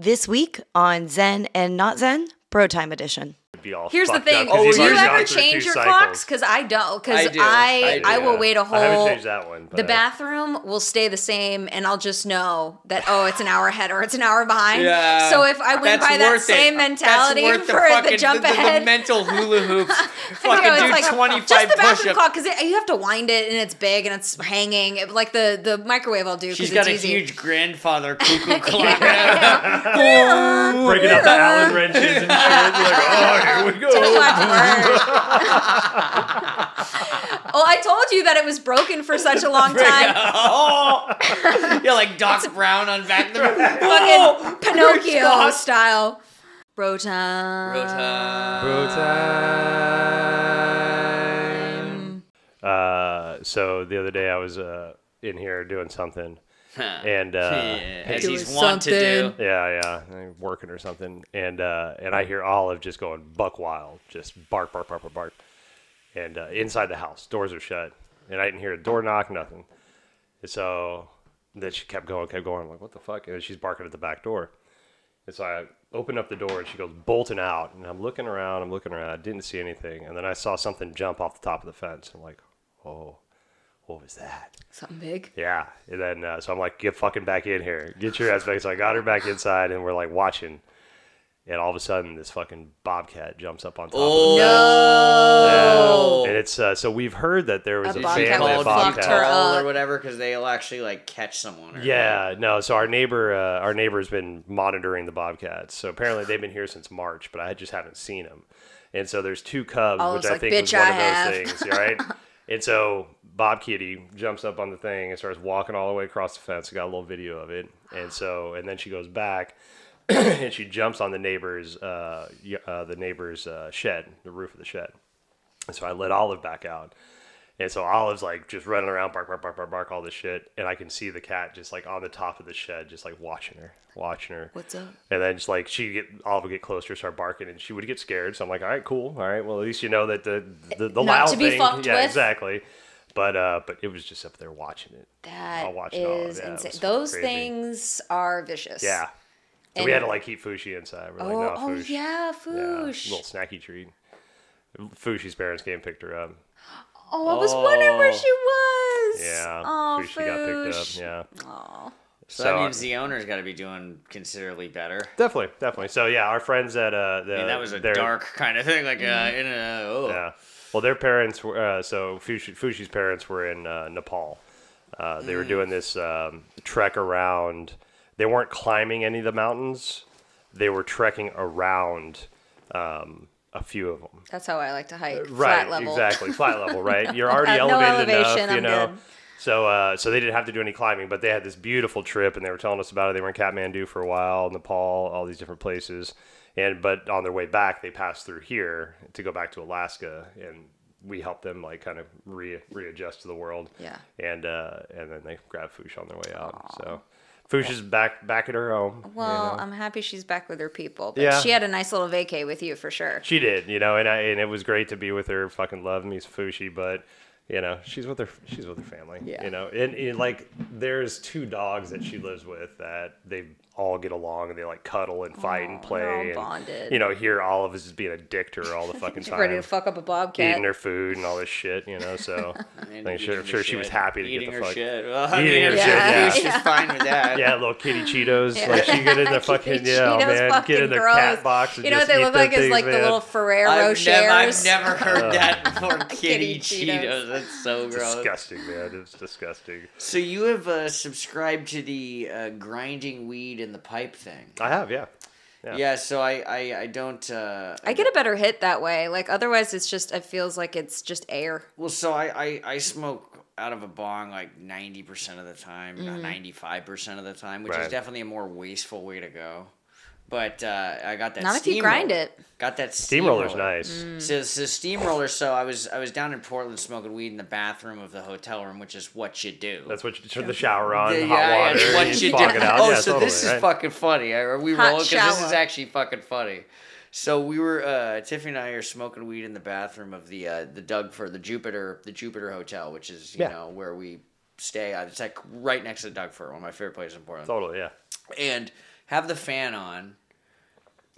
This week on Zen and Not Zen, Bro Time Edition. Be all Here's the fucked thing: up 'cause oh, do you ever change your cycles. clocks? Because I don't. Because I do. I, I I, do. will wait a whole. I haven't changed that one. The but- bathroom will stay the same, and I'll just know that oh, it's an hour ahead or it's an hour behind. Yeah. So if I went by that worth it. same mentality That's worth for the, fucking, the jump the, the, ahead, mental hula hoops. I fucking know, it's do like, 25 just the bathroom push-ups. clock because you have to wind it and it's big and it's hanging. It- Like the the microwave, I'll do She's because got it's a easy. huge grandfather cuckoo clock. breaking out the Allen wrenches and shit. Like, oh, here we go. Too much work. well, I told you that it was broken for such a long time. oh, yeah, like Doc Brown on Back to the Fucking Pinocchio style. Bro time. Bro Uh, so the other day I was uh, in here doing something, and uh, Yeah, as Doing he's wont to do. yeah, yeah, working or something, and uh, and I hear Olive just going buck wild, just bark, bark, bark, bark, bark, and uh, inside the house, doors are shut, and I didn't hear a door knock, nothing. And so then she kept going, kept going. I'm like, what the fuck? And she's barking at the back door. And so I opened up the door and she goes bolting out. And I'm looking around, I'm looking around. I didn't see anything. And then I saw something jump off the top of the fence. I'm like, oh, what was that? Something big. Yeah. And then, uh, so I'm like, get fucking back in here. Get your ass back. So I got her back inside and we're like watching. And all of a sudden, this fucking bobcat jumps up on top Oh. of the No. fence. And it's, uh, so we've heard that there was A a, bobcat family of bobcats. her up. or whatever because they'll actually like catch someone. Or Yeah, no. So our neighbor, uh, our neighbor's been monitoring the bobcats. So apparently they've been here since March, but I just haven't seen them. And so there's two cubs, Oh, which it's I think was "Bitch, one I of have." those things, right? and so Bob Kitty jumps up on the thing and starts walking all the way across the fence. I got a little video of it. And so, and then she goes back and she jumps on the neighbor's, uh, uh, the neighbor's uh, shed, the roof of the shed. And so I let Olive back out. And so Olive's like just running around, bark, bark, bark, bark, bark, all this shit. And I can see the cat just like on the top of the shed, just like watching her, watching her. What's up? And then just like she get Olive would get closer, start barking, and she would get scared. So I'm like, all right, cool, all right. Well, at least you know that the the, the Not loud to be thing, fucked yeah, with. exactly. But uh, but it was just up there watching it. That I'll watch it all. Yeah, insane. Those crazy. things are vicious. Yeah. So we had to like keep Fushi inside. We're like, Oh, no, oh Fush. yeah, Yeah, little snacky treat. Fushi's parents came and picked her up. Oh, I was wondering where Oh. she was. Yeah, Oh, Fushi got picked up. Yeah. Aw. So, So, that uh, means the owner's got to be doing considerably better. Definitely, definitely. So yeah, our friends at uh, the I mean, that was a dark kind of thing. Like, uh, in a, oh. Yeah. Well, their parents were uh, so Fushi, Fushi's parents were in uh, Nepal. Uh, they were Mm. doing this um, trek around. They weren't climbing any of the mountains. They were trekking around um, a few of them. That's how I like to hike. Right. Flat level. Exactly. Flat level. Right. You're already At no elevated elevation, enough. You I'm know. good. So, uh, so they didn't have to do any climbing, but they had this beautiful trip, and they were telling us about it. They were in Kathmandu for a while, Nepal, all these different places, and but on their way back, they passed through here to go back to Alaska, and we helped them like kind of re- readjust to the world. Yeah. And uh, and then they grabbed Fush on their way out. So, Fush is back back at her home. you Well, know. I'm happy she's back with her people. But Yeah. she had a nice little vacay with you for sure. She did, you know, and I and it was great to be with her. Fucking love me Fushi, but you know, she's with her she's with her family. Yeah. You know, and, and like there's two dogs that she lives with that they all get along and they like cuddle and fight and play. they're all and, bonded. You know, here Olive is just being a dick to her all the fucking time. ready to fuck up a bobcat. Eating her food and all this shit, you know. So And I'm sure, sure she was happy to eating get the her fuck. shit. Well, I Eating mean, her yeah, shit, yeah. She's just fine with that. Yeah, little kitty Cheetos. Yeah. Like she get in the fucking yeah, Cheetos, man, fucking get in the gross. cat box. And You know what they look them like is things, like the little Ferrero I've Rochers. never, I've never heard that before. Kitty Kitty Cheetos. Cheetos. That's so gross. disgusting, man. It's disgusting. So you have uh, subscribed to the uh, grinding weed in the pipe thing. I have, yeah. Yeah. Yeah. so I I, I don't. Uh, I get a better hit that way. Like otherwise, it's just it feels like it's just air. Well, so I, I, I smoke out of a bong like 90% of the time, Mm-hmm. 95% of the time, which Right. is definitely a more wasteful way to go. But uh, I got that Not if you grind steamroller. it. Got that Steamroller's steamroller. nice. Mm. So, so steamroller. So I was I was down in Portland smoking weed in the bathroom of the hotel room, which is what you do. That's what you turn the shower on, Yeah, hot yeah, water, it's what and you do. Oh, yeah, so totally, this is right? fucking funny. Are we Hot rolling? Because this is actually fucking funny. So we were uh, Tiffany and I are smoking weed in the bathroom of the uh, the Doug Fir the Jupiter the Jupiter Hotel, which is you Yeah. know where we stay. Uh, It's like right next to Doug Fir, one of my favorite places in Portland. Totally, yeah. And have the fan on.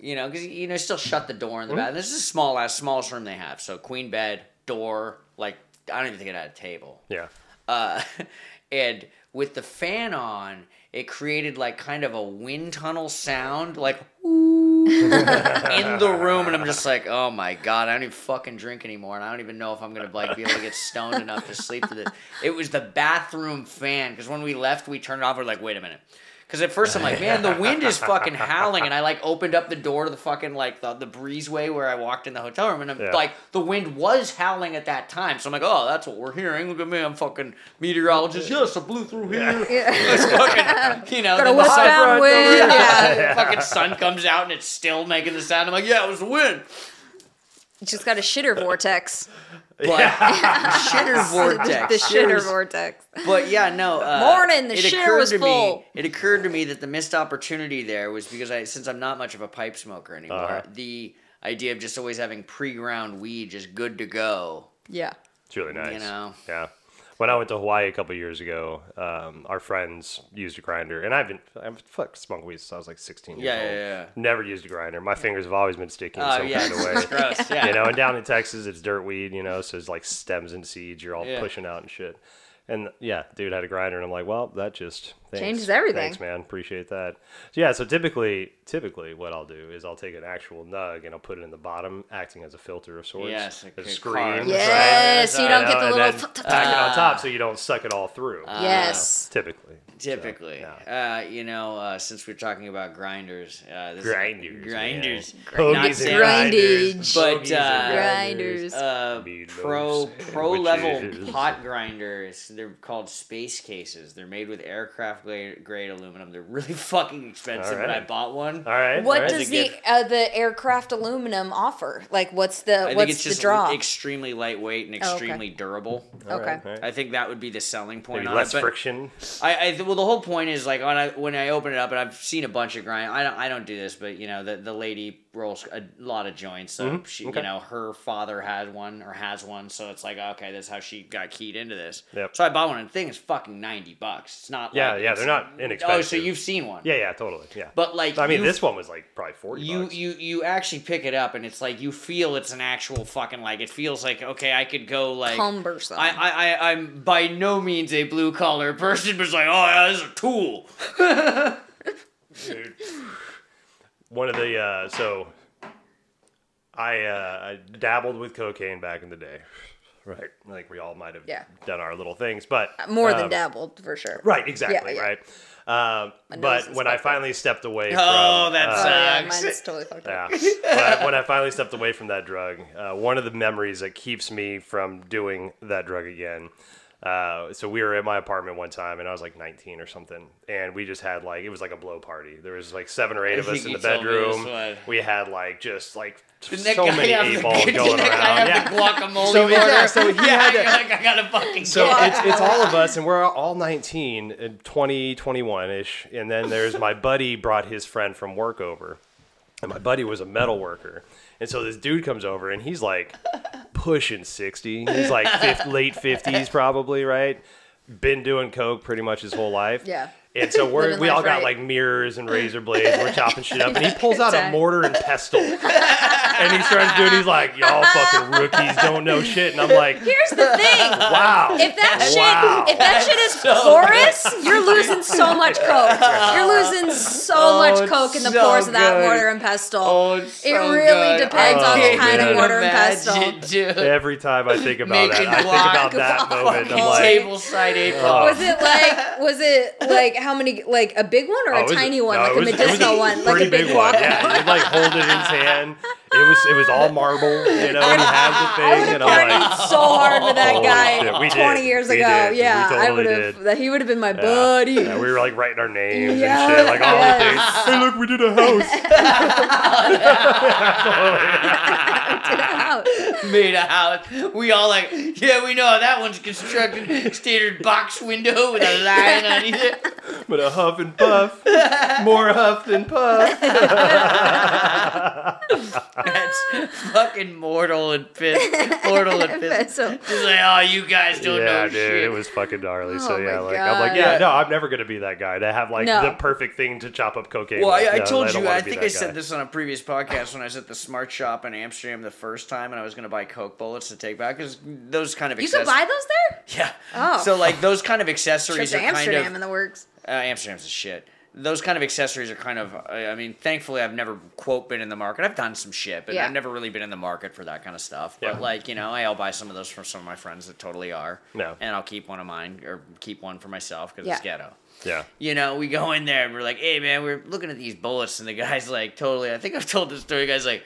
You know, because you know, still shut the door in Mm-hmm. the bathroom. This is the small, last smallest room they have. So queen bed, door, like I don't even think it had a table. Yeah. Uh, and with the fan on, it created like kind of a wind tunnel sound, like in the room, and I'm just like, oh my god, I don't even fucking drink anymore, and I don't even know if I'm gonna like be able to get stoned enough to sleep through this. It was the bathroom fan because when we left, we turned it off. We're like, wait a minute. Because at first I'm like, man, the wind is fucking howling, and I like opened up the door to the fucking like the, the breezeway where I walked in the hotel room, and I'm Yeah. like, the wind was howling at that time, so I'm like, oh, that's what we're hearing. Look at me, I'm fucking meteorologist. Yes, I blew through here. It's fucking, you know, Got a the sun- westbound wind. yeah, Yeah. the fucking sun comes out and it's still making the sound. I'm like, yeah, it was the wind. Just got a shitter vortex. But shitter vortex. the shitter Cheers. vortex. But yeah, no. Uh, Morning, the it shitter occurred was to full. Me, it occurred to me that the missed opportunity there was because I, since I'm not much of a pipe smoker anymore, Uh-huh. the idea of just always having pre-ground weed just good to go. Yeah. It's really nice. You know. Yeah. When I went to Hawaii a couple years ago, um, our friends used a grinder, and I've been I've fuck smoked weed since I was like 16 years Yeah, old. yeah, yeah. Never used a grinder. My fingers have always been sticky in Oh some yeah, kind of way. gross. Yeah, You know, and down in Texas, it's dirt weed. You know, so it's like stems and seeds. You're all pushing out and shit. And yeah, dude had a grinder, and I'm like, well, that just thanks. Changes everything. Thanks, man. Appreciate that. So yeah, so typically, typically, what I'll do is I'll take an actual nug and I'll put it in the bottom, acting as a filter of sorts. Yes, a like screen. Yes, you You don't get the little. then it on top so you don't suck it all through. Yes. typically. Typically, So, uh, you know, uh, since we're talking about grinders, uh, this Grinders, grinders, man. Not Hoagies Grindage. but uh, Grinders. uh, pro pro level pot grinders. They're called space cases. They're made with aircraft grade, grade aluminum. They're really fucking expensive, but I bought one. All right. What all right. does the uh, the aircraft aluminum offer? Like, what's the I think what's it's the just draw? extremely lightweight and Oh, okay. extremely durable. All okay. right. I think that would be the selling point. Maybe on less it, friction. I, I well, the whole point is like when I when I open it up, and I've seen a bunch of grind. I don't I don't do this, but you know the the lady rolls a lot of joints, so Mhm, she okay. you know her father had one or has one, so it's like okay, that's how she got keyed into this. Yep. So I bought one, and the thing is fucking ninety bucks. It's not. Yeah, like yeah, they're not inexpensive. Oh, so you've seen one? Yeah, yeah, totally. Yeah. But like, I mean, this one was like probably forty you bucks. you you actually pick it up and it's like you feel it's an actual fucking like it feels like okay I could go like Cumbersome. I, I, I I'm by no means a blue collar person, but it's like oh yeah, this is a tool. Dude. One of the uh, so I uh, I dabbled with cocaine back in the day, right? Like we all might have Yeah. done our little things, but More than um, dabbled for sure. Right, exactly, yeah. right. Um, but when I fucked up. finally stepped away Oh, from that uh, Oh yeah, mine's totally fucked up. Yeah. when, I, when I finally stepped away from that drug, uh, one of the memories that keeps me from doing that drug again. Uh, so we were at my apartment one time, and I was like 19 or something, and we just had like it was like a blow party. There was like seven or eight I of us in the told me this bedroom. We had like just like Didn't so many have eight balls going around. Yeah. the guacamole So, yeah, so he yeah, had you're to- like I gotta fucking So get it's, it's all of us, and we're all 19, uh, 20, 21 ish. And then there's my buddy brought his friend from work over, and my buddy was a metal worker. And so this dude comes over, and he's like pushing 60. He's like late 50s, probably, right? Been doing coke pretty much his whole life. Yeah. And so we're, Living we all got right. like mirrors and razor blades. We're chopping shit up, and he pulls out a mortar and pestle, and he starts doing. He's like, "Y'all fucking rookies don't know shit," and I'm like, Here's the thing. "Wow." If that shit, if that shit is porous, you're losing so much coke. You're losing so Oh, much coke in the so pores of that mortar and pestle. Oh, it's it so really good. depends I on oh, the kind of mortar and pestle. imagine, dude. Every time I think about Making that, I think about that guac moment. I'm like, Table side eight. Was it like was it like how many like a big one or oh, a tiny one, no, like a was- was medicinal one, like a big, big one. Yeah, he'd like hold it in his hand. It was it was all marble, you know. And he has the I thing, have and I'm like, so hard with that Holy guy shit, we did. 20 years We ago. did. Yeah, I would have. That he would have been my yeah. buddy. Yeah, we were like writing our names Yeah, and shit, like all the things. Hey, look, we did a house. Out. made a house. We all like, yeah, we know how that one's constructed. Standard box window with a line underneath it. but a huff and puff, more huff than puff. That's fucking mortal and piss. Mortal and piss. So- Just like, oh, you guys don't yeah, know dude, shit. it was fucking gnarly. so Oh yeah, my like I'm like, yeah, Yeah. no, I'm never gonna be that guy to have like No. the perfect thing to chop up cocaine. Well, with. I, I No, told don't you, wanna I be think that I guy. said this on a previous podcast when I was at the Smart Shop in Amsterdam the first time, and I was going to buy Coke bullets to take back because those kind of You could buy those there? Yeah. Oh. So like those kind of Trip accessories to are kind Amsterdam of in the works. uh, Amsterdam's a shit. Those kind of accessories are kind of. I I mean, thankfully, I've never quote been in the market. I've done some shit, but Yeah. I've never really been in the market for that kind of stuff. Yeah. But like, you know, I'll buy some of those from some of my friends that totally are. No. And I'll keep one of mine or keep one for myself because Yeah. it's ghetto. Yeah. You know, we go in there and we're like, "Hey, man, we're looking at these bullets," and the guy's like, "Totally." I think I've told this story. The guy's like.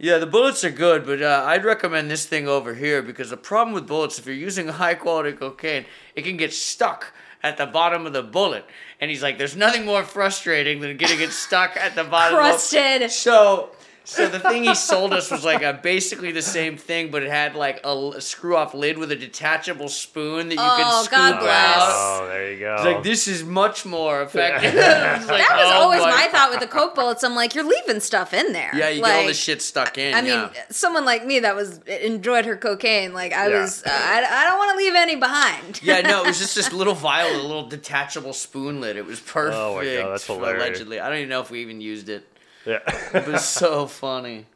Yeah, the bullets are good, but uh, I'd recommend this thing over here because the problem with bullets, if you're using high quality cocaine, it can get stuck at the bottom of the bullet. And he's like, "There's nothing more frustrating than getting it stuck at the bottom." Crusted. Of... So, so the thing he sold us was like a basically the same thing, but it had like a, screw off lid with a detachable spoon that you Oh, could scoop God bless. out. Oh, there you go. It's like this is much more effective. It's like, That was oh always my- my thought with the Coke bullets. I'm like, you're leaving stuff in there. Yeah, you like, get all this shit stuck in. I mean, yeah. someone like me that was enjoyed her cocaine. Like I Yeah. was, uh, I, I don't want to leave any behind. Yeah, no, it was just this little vial, a little detachable spoon lid. It was perfect. Oh my God, that's hilarious. Allegedly, I don't even know if we even used it. Yeah. It was so funny.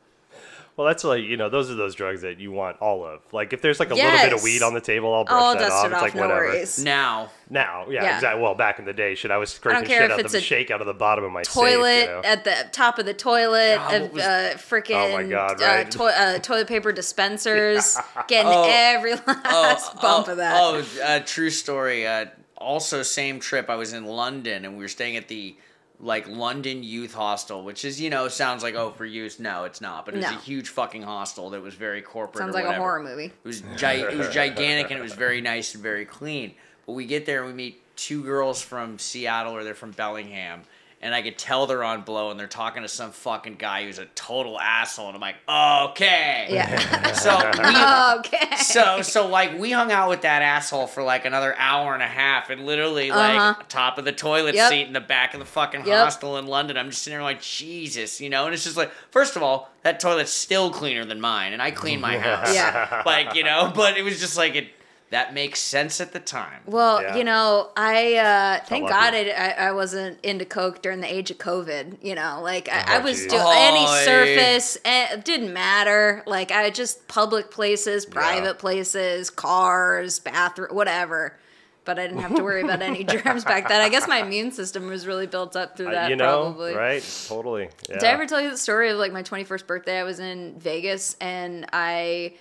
well, that's like you know, those are those drugs that you want all of. Like if there's like a little bit of Yes. weed on the table, I'll brush Oh, I'll that dust off. it It's off. like no whatever. worries. Now, Now, yeah, Yeah. exactly. Well, back in the day, shit, I was scraping care shit if out of it's the a shake out of the bottom of my Toilet safe. You know? at the top of the toilet, God, what uh, was- uh, freaking Oh my God, uh, right. toi- uh, toilet paper dispensers, getting Oh. every last bump oh, of that. Oh, uh, true story. Uh, also, same trip. I was in London, and we were staying at the like London Youth Hostel, which is you know sounds like oh for youth. No, it's not. But it was No. a huge fucking hostel that was very corporate. Sounds like a horror movie. It was gi- it was gigantic and it was very nice and very clean. But we get there and we meet two girls from Seattle or they're from Bellingham. And I could tell they're on blow and they're talking to some fucking guy who's a total asshole. And I'm like, okay. Yeah. So we, okay. so so like we hung out with that asshole for like another hour and a half and literally like Uh-huh. top of the toilet Yep. seat in the back of the fucking Yep. hostel in London. I'm just sitting there like Jesus, you know, and it's just like first of all, that toilet's still cleaner than mine and I clean my house. Yeah. Like, you know, but it was just like it that makes sense at the time. Well, Yeah. you know, I uh, thank lucky. God I, I, I wasn't into coke during the age of COVID. You know, like I, I Oh, was geez. doing Oh, any surface. eh, It didn't matter. Like I just public places, private places, cars, bathroom, whatever. But I didn't have to worry about any germs back then. I guess my immune system was really built up through Uh, that. you know, probably. right? Totally. Yeah. Did I ever tell you the story of like my 21st birthday? I was in Vegas and I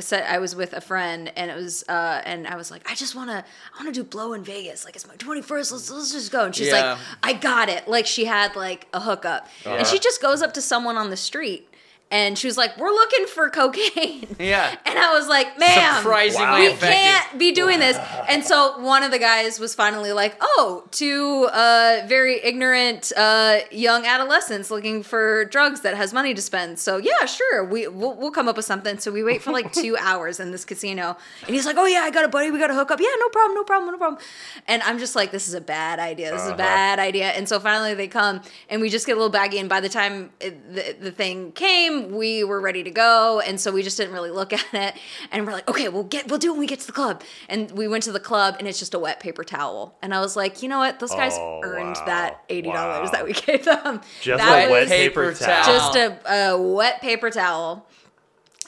said I was with a friend and it was uh and I was like I just want to I want to do blow in Vegas. Like it's my 21st let's let's just go. And she's Yeah. like I got it. Like she had like a hookup. And she just goes up to someone on the street and she was like we're looking for cocaine Yeah. and I was like ma'am Surprisingly Wow. we effective. can't be doing this. And so one of the guys was finally like, "Oh, two uh, very ignorant uh, young adolescents looking for drugs that has money to spend. So yeah, sure, we we'll, we'll come up with something." So we wait for like two hours in this casino, and he's like, "Oh yeah, I got a buddy. We got to hook up. Yeah, no problem, no problem, no problem." And I'm just like, "This is a bad idea. This is a Uh-huh. bad idea." And so finally they come, and we just get a little baggy. And by the time it, the the thing came, we were ready to go, and so we just didn't really look at it. And we're like, "Okay, we'll get we'll do it when we get to the club." And we went to the club, and it's just a wet paper towel. And I was like, "You know what? Those guys Oh, earned wow. that eighty dollars Wow. that we gave them. Just that a wet paper, paper towel. towel. just a, a wet paper towel."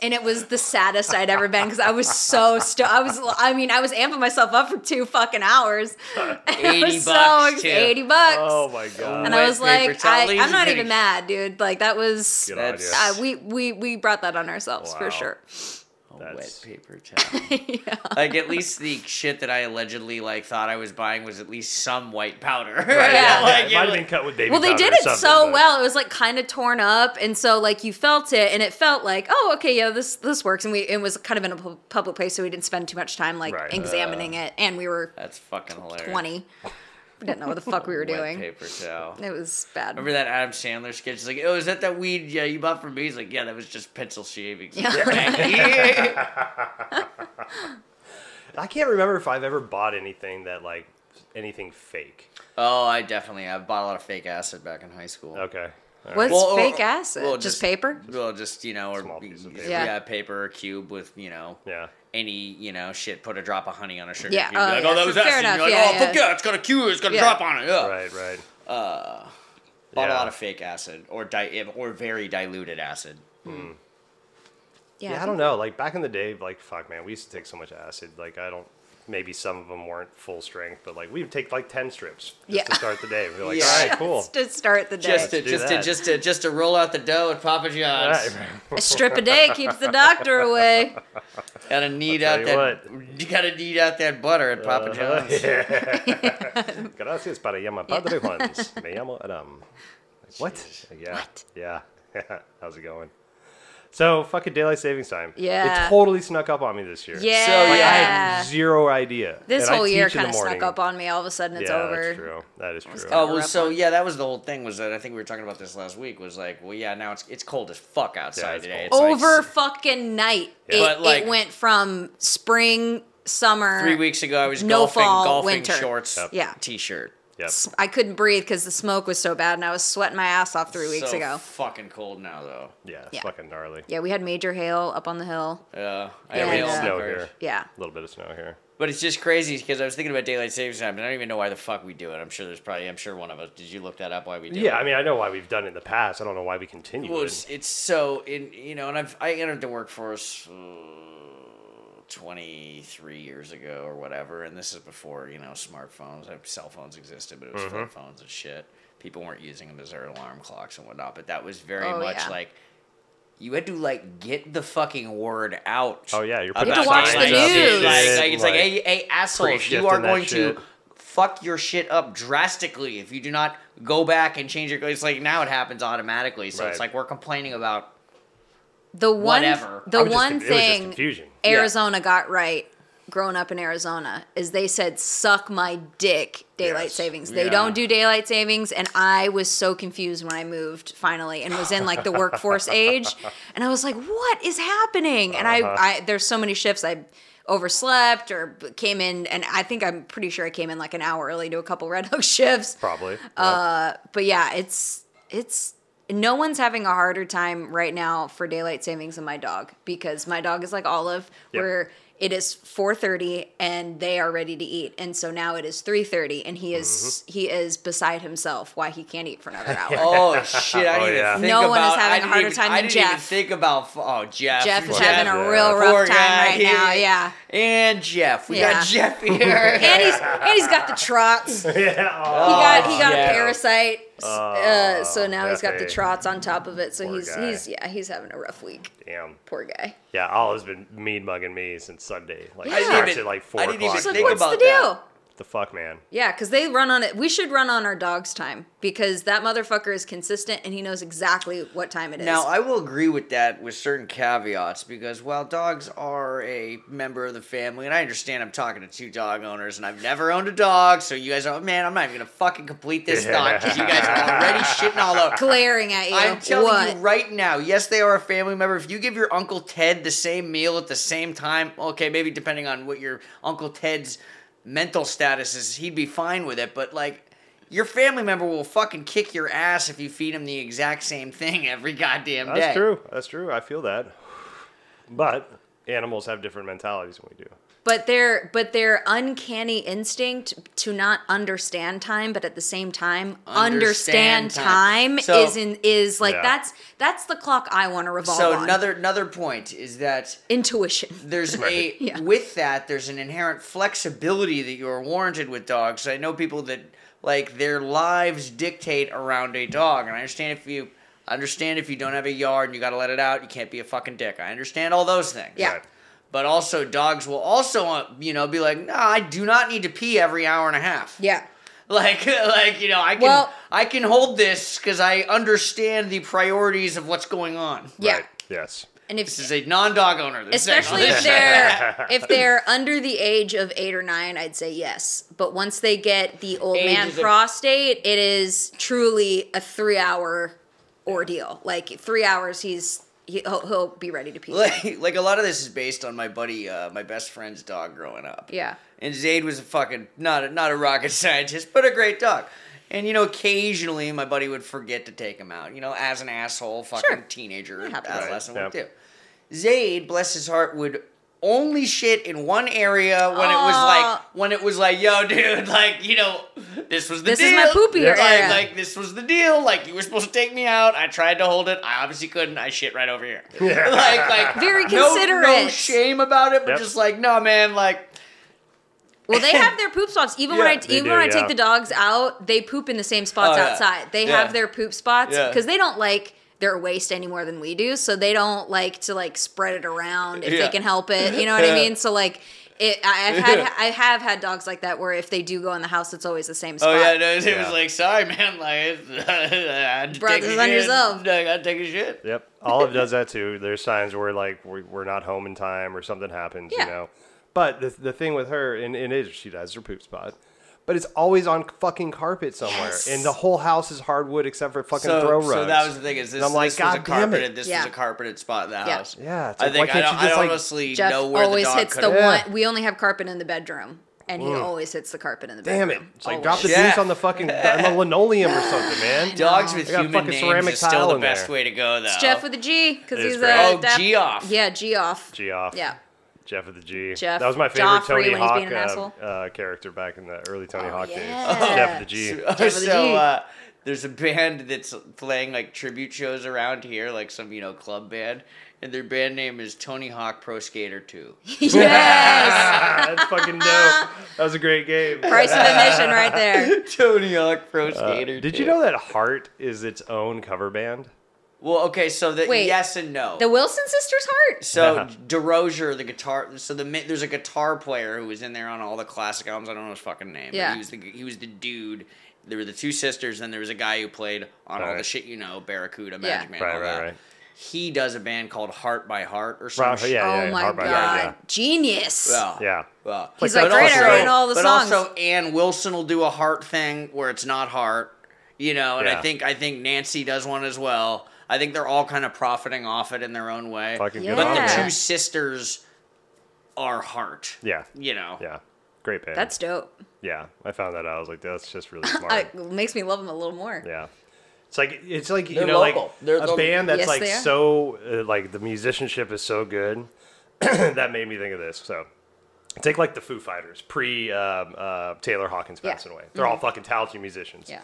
And it was the saddest I'd ever been because I was so sto- I was I mean I was amping myself up for two fucking hours. And 80 was bucks, ex- too. eighty bucks. Oh my god. and Wet I was like. I, I'm not even mad, dude. Like that was Good on uh, we we we brought that on ourselves Wow. for sure. A That's- wet paper towel. Like at least the shit that I allegedly like thought I was buying was at least some white powder. Right, Yeah. yeah, like, it it might have was- been cut with baby Well, they powder did it so but- well. It was like kind of torn up, and so like you felt it, and it felt like, oh, okay, yeah, this this works. And we it was kind of in a public place, so we didn't spend too much time like Right. examining it, and we were That's fucking hilarious. twenty. We didn't know what the fuck we were doing. paper towel. It was bad. Remember that Adam Sandler sketch? He's like, oh, is that that weed yeah, you bought from me? He's like, yeah, that was just pencil shavings. Yeah. Yeah. I can't remember if I've ever bought anything that like anything fake. oh, I definitely. I bought a lot of fake acid back in high school. Okay. What's Well, or- fake oh, acid? well, just, paper? Well, just you know, or Small piece of paper. yeah. Yeah. paper or cube with you know Yeah. Any you know shit. Put a drop of honey on a sugar Yeah, cube. oh, Be like, yeah, oh, that was fair acid. enough, You're like, yeah, oh, fuck yeah. yeah, it's got a cube. It's got a drop on it. Yeah. Right. Right. Uh, bought Yeah. a lot of fake acid or di- or very diluted acid. Hmm. Yeah, I don't know. Like back in the day, like fuck, man, we used to take so much acid. Like I don't. Maybe some of them weren't full strength, but like we would take like ten strips just Yeah. to start the day. We're like, Yeah. all right, cool. Just to start the day. Just to do just to just to just to roll out the dough at Papa John's. Right, a strip a day keeps the doctor away. Gotta knead out tell that. you You gotta knead out that butter at Papa Uh-huh. John's. Gracias para llamar Padre Juan's. Me llamo Adam. Like, what? Yeah. What? Yeah. How's it going? So fucking daylight savings time. Yeah. It totally snuck up on me this year. Yeah. So, Like, I had zero idea. This And whole year teach in the kind of snuck up on me. All of a sudden, it's yeah, over. that's true. That is true. Oh well, so yeah, that was the whole thing. Was that I think we were talking about this last week. Was like, well, yeah, now it's it's cold as fuck outside it's today. cold. It's like Over s- fucking night. Yeah. It, But, like- it went from spring, summer. three weeks ago, I was No golfing, fall, golfing winter. shorts, Yep. Yeah. t-shirt. Yep. s- I couldn't breathe because the smoke was so bad, and I was sweating my ass off three weeks So ago. Fucking cold now though. Yeah, Yeah. fucking gnarly. Yeah, we had major hail up on the hill. Yeah, I Yeah, we hail had snow here. Yeah. A little bit of snow here. But it's just crazy because I was thinking about daylight savings time, and I don't even know why the fuck we do it. I'm sure there's probably, I'm sure one of us. Did you look that up? Why we do it? Yeah, I mean, I know why we've done it in the past. I don't know why we continue Well, it. it's, it's so in you know, and I've I entered the workforce uh, 23 years ago or whatever, and this is before you know smartphones, uh, cell phones existed, but it was Mm-hmm. flip phones and shit. People weren't using them as their alarm clocks and whatnot, but that was very Oh, much yeah. like. You had to like get the fucking word out. Oh, yeah, you're about putting You had to watch the like, news. Like, like, it's like, Like, hey, hey, assholes, you are going to fuck your shit up drastically if you do not go back and change your. It's like now it happens automatically, so it's like we're complaining about The one, Whatever. the I was just one conf- it was just thing. Arizona got right growing up in Arizona is they said suck my dick daylight Yes. savings. They Yeah. don't do daylight savings and I was so confused when I moved finally and was in like the workforce age and I was like what is happening? And Uh-huh. I, I there's so many shifts I overslept or came in and I think I'm pretty sure I came in like an hour early to a couple Red Hook shifts. Probably. Uh, but yeah, it's it's no one's having a harder time right now for daylight savings than my dog because my dog is like Olive, Yep. where it is 4:30 and they are ready to eat, and so now it is 3:30 and he is Mm-hmm. he is beside himself why he can't eat for another hour. Oh shit! I Oh, didn't yeah. even think No about. one is having a harder even, time I than didn't even Jeff. think about. Oh, Jeff. Jeff is Jeff, having a yeah. real Poor rough time guy. right now. Yeah. And Jeff, we Yeah. got Jeff here. And he's and he's got the trots. He yeah. Oh, got he got yeah. a parasite. Uh, so now he's got the trots on top of it. So Poor he's guy. he's yeah he's having a rough week. damn. Poor guy. Yeah, Olive's been mean mugging me since Sunday. Like, I it didn't starts even- at like 4 I didn't even o'clock. He's like, think what's the about deal? that. The fuck, man? Yeah, because they run on it. We should run on our dog's time because that motherfucker is consistent and he knows exactly what time it is. Now, I will agree with that with certain caveats because while dogs are a member of the family, and I understand I'm talking to two dog owners and I've never owned a dog, so you guys are, man, I'm not even going to fucking complete this thought because you guys are already shitting all over. glaring at you. I'm telling what? you right now, yes, they are a family member. If you give your Uncle Ted the same meal at the same time, okay, maybe depending on what your Uncle Ted's mental status is, he'd be fine with it. But like, your family member will fucking kick your ass if you feed him the exact same thing every goddamn day. That's true. That's true. I feel that. But animals have different mentalities than we do. But their but their uncanny instinct to not understand time, but at the same time Understand understand, time. time, So- is in is like Yeah. that's that's the clock I want to revolve So on. another another point is that intuition. there's a Yeah. with that there's an inherent flexibility that you're warranted with dogs. I know people that like their lives dictate around a dog, and I understand if you understand if you don't have a yard and you got to let it out, you can't be a fucking dick. I understand all those things. Yeah. Right. But also, dogs will also, uh, you know, be like, no, I do not need to pee every hour and a half. Yeah. Like, like you know, I can, Well- I can hold this because I understand the priorities of what's going on. Yeah. Right. Yes. And if This is a non-dog owner. that's especially if they're if they're under the age of eight or nine, I'd say yes. But once they get the old Age man is a- prostate, it is truly a three hour ordeal. Like three hours, he's he, he'll, he'll be ready to pee. like, like a lot of this is based on my buddy, uh, my best friend's dog growing up. yeah. And Zayd was a fucking not a, not a rocket scientist, but a great dog. And you know, occasionally my buddy would forget to take him out. You know, as an asshole, fucking Sure. teenager, That happens. adolescent would Yep. do. Zayd, bless his heart, would only shit in one area when it was like when it was like, yo, dude, like you know, this was the This is my poopier like, area. like this was the deal. Like you were supposed to take me out. I tried to hold it. I obviously couldn't. I shit right over here. like like Very no- No, considerate. shame about it, but Yep. just like no, man, like. Well, they have their poop spots. Even when Yeah, I they even do, when I yeah. take the dogs out, they poop in the same spots Oh, yeah. outside. They Yeah. have their poop spots Yeah. because they don't like their waste any more than we do. So they don't like to like spread it around if Yeah. they can help it. You know what I mean? So like. It, I- I've had I have had dogs like that where if they do go in the house, it's always the same spot. Oh yeah, no, it Yeah. was like, sorry, man, like it's- I had to Brought this on shit. yourself. I gotta take a shit. Yep. Olive does that too. There's times where like we're, we're not home in time or something happens, Yeah. you know. But the the thing with her, and, and it is she has her poop spot, but it's always on fucking carpet somewhere, Yes. and the whole house is hardwood except for fucking So, throw rugs. so that was the thing is this, And I'm like, this was a God damn it. carpeted this Yeah. was a carpeted spot in the Yeah. house. Yeah, it's I think why I can't don't, you I don't like- honestly Jeff know where always the dog hits the could've- Yeah. one. We only have carpet in the bedroom, and he hmm. always hits the carpet in the bedroom. Damn it! It's like Always. drop the Yeah. juice on the fucking on the linoleum or something, man. Dogs with I got human fucking names ceramic is still the best there. way to go though. It's Jeff with a G because he's great. a Oh, G off. Yeah, G off. G off. Yeah. Jeff of the G. Jeff. That was my favorite Joffrey Tony Hawk being an asshole. uh, uh, character back in the early Tony Hawk days. yeah. Jeff of the G. Jeff with a so G. uh, there's a band that's playing like tribute shows around here, like some you know club band, and their band name is Tony Hawk Pro Skater Two. yes. That's fucking dope. That was a great game. Price of admission right there. Tony Hawk Pro Uh, Skater. did 2. you know that Heart is its own cover band? Well, okay, so the Wait. yes and no. The Wilson sisters' heart. So Yeah. Derosier, the guitar, so the there's a guitar player who was in there on all the classic albums. I don't know his fucking name. Yeah. But he was the he was the dude. There were the two sisters, and there was a guy who played on all the shit you know, Barracuda, Yeah. Magic Man, Right, all right, that. right. He does a band called Heart by Heart or something. Right, yeah, yeah, oh yeah, my Heart god. by Heart, yeah. Genius. Well, Yeah. well. He's Like like, that great, also- I write all the but songs. also Ann Wilson will do a Heart thing where it's not Heart, you know, and I think I think Nancy does one as well. I think they're all kind of profiting off it in their own way. Fucking Yeah. good. But the on Yeah. them. two sisters are Heart. Yeah. You know. Yeah. Great band. That's dope. yeah. I found that out. I was like, that's just really smart. It makes me love them a little more. Yeah. It's like it's like you They're know local. like They're a local. band that's Yes, like so uh, like the musicianship is so good that made me think of this. So take like the Foo Fighters pre um, uh, Taylor Hawkins Yeah. passing away. They're all fucking talented musicians. Yeah.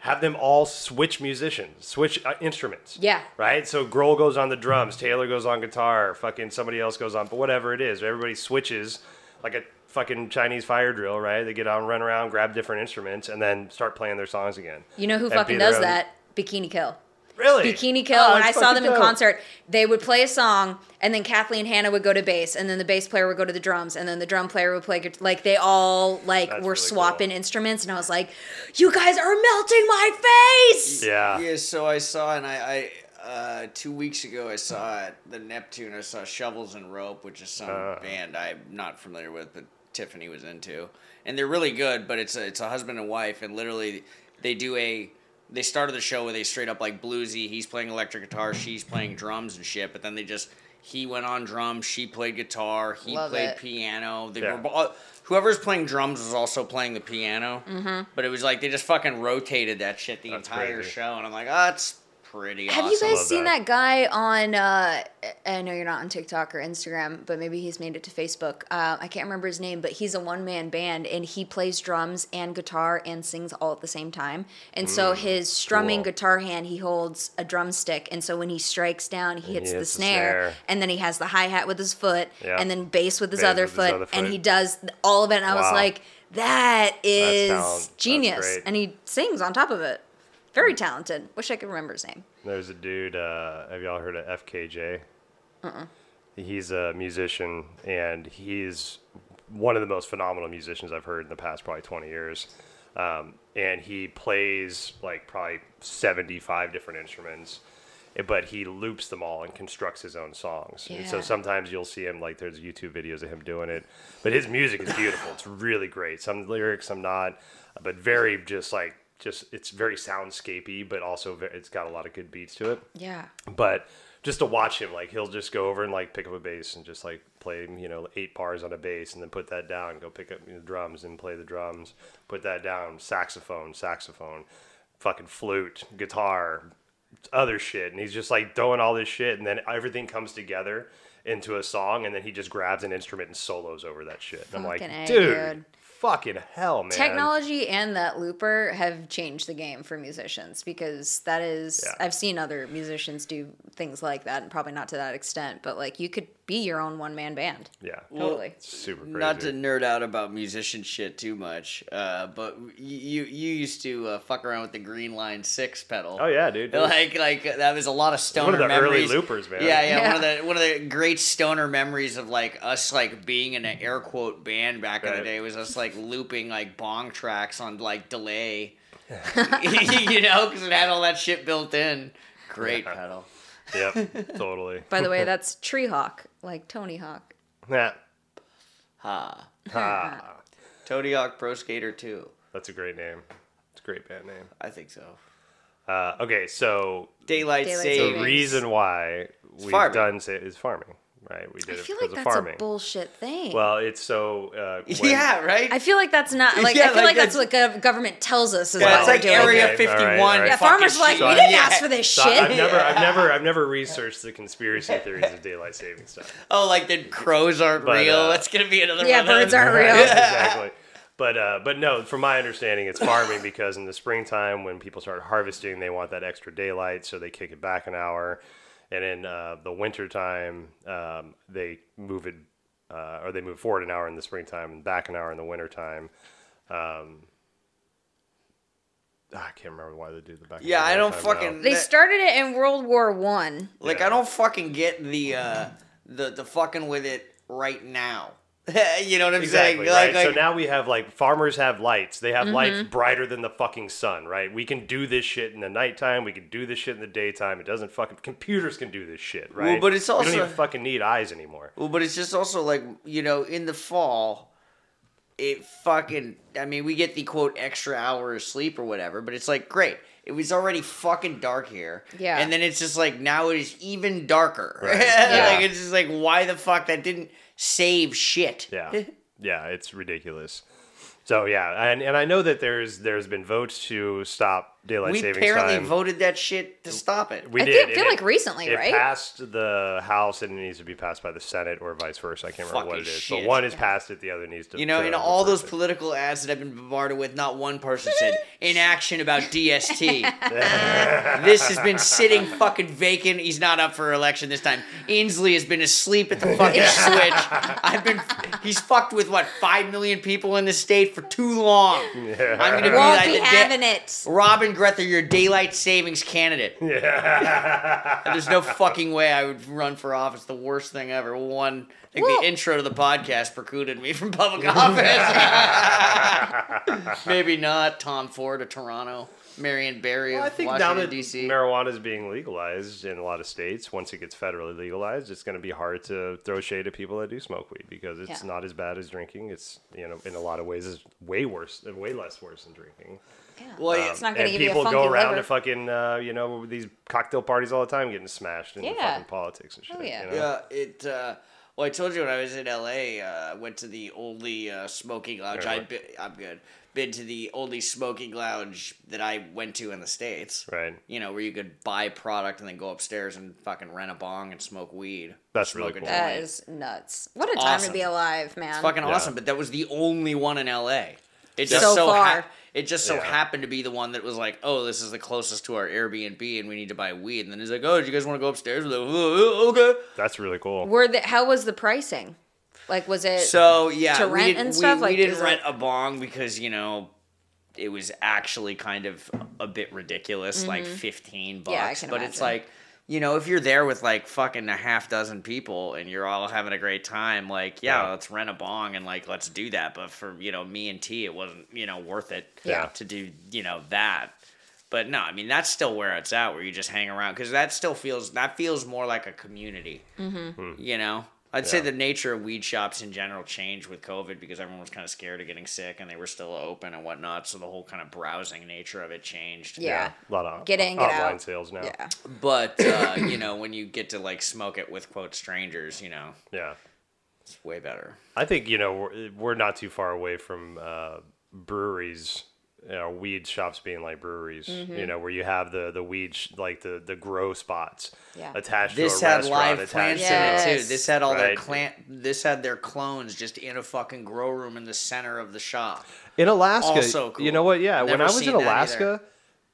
Have them all switch musicians, switch uh, instruments. Yeah. Right. So Grohl goes on the drums, Taylor goes on guitar, fucking somebody else goes on, but whatever it is, everybody switches like a fucking Chinese fire drill. Right. They get out and run around, grab different instruments, and then start playing their songs again. You know who And fucking does own- that? Bikini Kill. Really? Bikini Kill. Oh, when I saw them fucking in dope. concert, they would play a song, and then Kathleen Hanna would go to bass, and then the bass player would go to the drums, and then the drum player would play. Like they all like That's were really swapping cool. instruments, and I was like, "You guys are melting my face." Yeah. Yeah, so I saw, and I, I uh, two weeks ago, I saw at the Neptune, I saw Shovels and Rope, which is some Uh. band I'm not familiar with, but Tiffany was into. And they're really good, but it's a, it's a husband and wife, and literally they do a. They started the show with a straight up like bluesy. He's playing electric guitar, she's playing drums and shit. But then they just he went on drums, she played guitar, he Love played it. piano. They Yeah. were bo- whoever's playing drums was also playing the piano. Mm-hmm. But it was like they just fucking rotated that shit the That's entire crazy. show, and I'm like, oh, that's pretty Have awesome. you guys seen that. that. guy on? Uh, I know you're not on TikTok or Instagram, but maybe he's made it to Facebook. Uh, I can't remember his name, but he's a one man band and he plays drums and guitar and sings all at the same time. And so his strumming Mm, cool. guitar hand, he holds a drumstick, and so when he strikes down, he hits, the, hits the snare, snare. and then he has the hi hat with his foot, Yeah. and then bass with his, Bass other, with his foot, and he does all of it. And I was like, that is genius, and he sings on top of it. Very talented. Wish I could remember his name. There's a dude. Uh, have y'all heard of FKJ? Uh-uh. He's a musician, and he's one of the most phenomenal musicians I've heard in the past probably 20 years. Um, and he plays like probably 75 different instruments, eh, but he loops them all and constructs his own songs. And so sometimes you'll see him like there's YouTube videos of him doing it, but his music is beautiful. it's really great. Some lyrics, some not, but very just like just it's very soundscapey, but also ve- it's got a lot of good beats to it. Yeah. But just to watch him, like he'll just go over and like pick up a bass and just like play, you know, eight bars on a bass, and then put that down, go pick up you know, drums and play the drums, put that down, saxophone, saxophone, fucking flute, guitar, other shit, and he's just like throwing all this shit, and then everything comes together into a song, and then he just grabs an instrument and solos over that shit. And I'm like, dude, dude. Fucking hell, man. Technology and that looper have changed the game for musicians because that is Yeah. I've seen other musicians do things like that and probably not to that extent, but like you could be your own one man band. Yeah, Totally. It's super crazy. Not to nerd out about musician shit too much, uh, but you you used to uh, fuck around with the Green Line Six pedal. Oh yeah, dude. Like like that was a lot of stoner One of the early loopers, man. Yeah, yeah, Yeah. One of the one of the great stoner memories of like us like being in an air quote band back in the day was us like looping like bong tracks on like delay. you know, because it had all that shit built in. Great Yeah. pedal. Yep, totally. By the way, that's Tree Hawk, like Tony Hawk. Yeah. Ha. Ha. Tony Hawk Pro Skater 2. that's a great name. It's a great band name. I think so. Uh, okay, so Daylight, Daylight the savings. savings. reason why we've farming. done sa- is farming, right? We I did it feel because like of that's farming. a bullshit thing. well, it's so uh, when- yeah, right? I feel like that's not like Yeah, I feel like like, that's that's- what gov- government tells us is yeah, what it's we're like doing. Area Okay, 51. all right, all right. Yeah, fucking farmers like shit. we didn't Yeah. ask for this So shit. I've never, I've never, I've never researched the conspiracy theories of daylight saving stuff. Oh, like the crows aren't But, real. uh, That's gonna be another yeah, one. birds aren't real. exactly. But uh, but no, from my understanding, it's farming because in the springtime when people start harvesting, they want that extra daylight, so they kick it back an hour, and in uh, the wintertime, um, they move it uh, or they move forward an hour in the springtime and back an hour in the wintertime. Um, ah, I can't remember why they do the back. Yeah, and I don't wintertime now. fucking. They started it in World War One. Like Yeah. I don't fucking get the uh the the fucking with it right now. you know what I'm Exactly, saying? right? Like, so now we have like farmers have lights. They have Mm-hmm. lights brighter than the fucking sun, right? We can do this shit in the nighttime. We can do this shit in the daytime. It doesn't fucking computers can do this shit, right? but it's we also- don't even fucking need eyes anymore. well, but it's just also like you know in the fall. It fucking. I mean, we get the quote extra hour of sleep or whatever, but it's like great. It was already fucking dark here. Yeah. And then it's just like now it is even darker. Right. like Yeah. it's just like why the fuck that didn't save shit. Yeah, yeah, it's ridiculous. So yeah, and, and I know that there's there's been votes to stop daylight we savings apparently time. voted that shit to stop it. We I did. feel- and feel it- like recently, it right? passed the House and it needs to be passed by the Senate or vice versa. I can't remember what it is. Fucking shit. But one is passed it, the other needs to. You know, to in all those it. political ads that I've been bombarded with, not one person said inaction about DST. this has been sitting fucking vacant. He's not up for election this time. Inslee has been asleep at the fucking switch. I've been. He's fucked with what five million people in the state for too long. I'm gonna be Won't like be the da- having it. Robin Grether, your daylight savings candidate. Yeah. There's no fucking way I would run for office. The worst thing ever. One, I think Well- the intro to the podcast precluded me from public office. Maybe not. Tom Ford of Toronto. Marion Barry Well, of I think now that D.C. marijuana is being legalized in a lot of states, once it gets federally legalized, it's going to be hard to throw shade at people that do smoke weed because it's Yeah. not as bad as drinking. It's you know in a lot of ways is way worse, way less worse than drinking. Well, yeah, It's not going and to give you a people funky go around liver. to fucking uh, you know these cocktail parties all the time, getting smashed in Yeah. fucking politics and shit. Oh, yeah. you know? Yeah, it. Uh, well, I told you when I was in LA, uh, I went to the only uh, smoking lounge. Yeah, I what? been, I'm good. Been to the only smoking lounge that I went to in the states. Right. You know, where you could buy product and then go upstairs and fucking rent a bong and smoke weed. That's Smoke really a cool. That joint. is nuts. What a time Awesome. to be alive, man. It's fucking Yeah. awesome, but that was the only one in LA. It just So so, far. hap- it just so Yeah. happened to be the one that was like, oh, this is the closest to our Airbnb, and we need to buy weed. And then he's like, oh, do you guys want to go upstairs? We're like, "Oh, okay. That's really cool. Were the, how was the pricing? Like, was it? So yeah, to we rent didn't, and stuff? We, Like, didn't is it- rent a bong because you know it was actually kind of a bit ridiculous, like fifteen bucks. Mm-hmm. Yeah, I can but it's like you know if you're there with like fucking a half dozen people and you're all having a great time, like yeah, Yeah. let's rent a bong and like let's do that. But for you know me and T, it wasn't you know worth it. Yeah. to do you know that. But no, I mean that's still where it's at, where you just hang around because that still feels that feels more like a community. Mm-hmm. Hmm. You know, I'd say the nature of weed shops in general changed with COVID because everyone was kind of scared of getting sick and they were still open and whatnot. So the whole kind of browsing nature of it changed. Yeah. a lot of Get in, get online out. sales now. Yeah. But uh, you know, when you get to like smoke it with quote strangers, you know, yeah. it's way better. I think you know we're, we're not too far away from uh, breweries, you know, weed shops being like breweries. Mm-hmm. You know, where you have the the weed sh- like the the grow spots Yeah. attached This to a had restaurant. live plants to- in it too. This had all their Right. clan. This had their clones just in a fucking grow room in the center of the shop. in Alaska. Also cool. You know what? Yeah, when I was in. Alaska,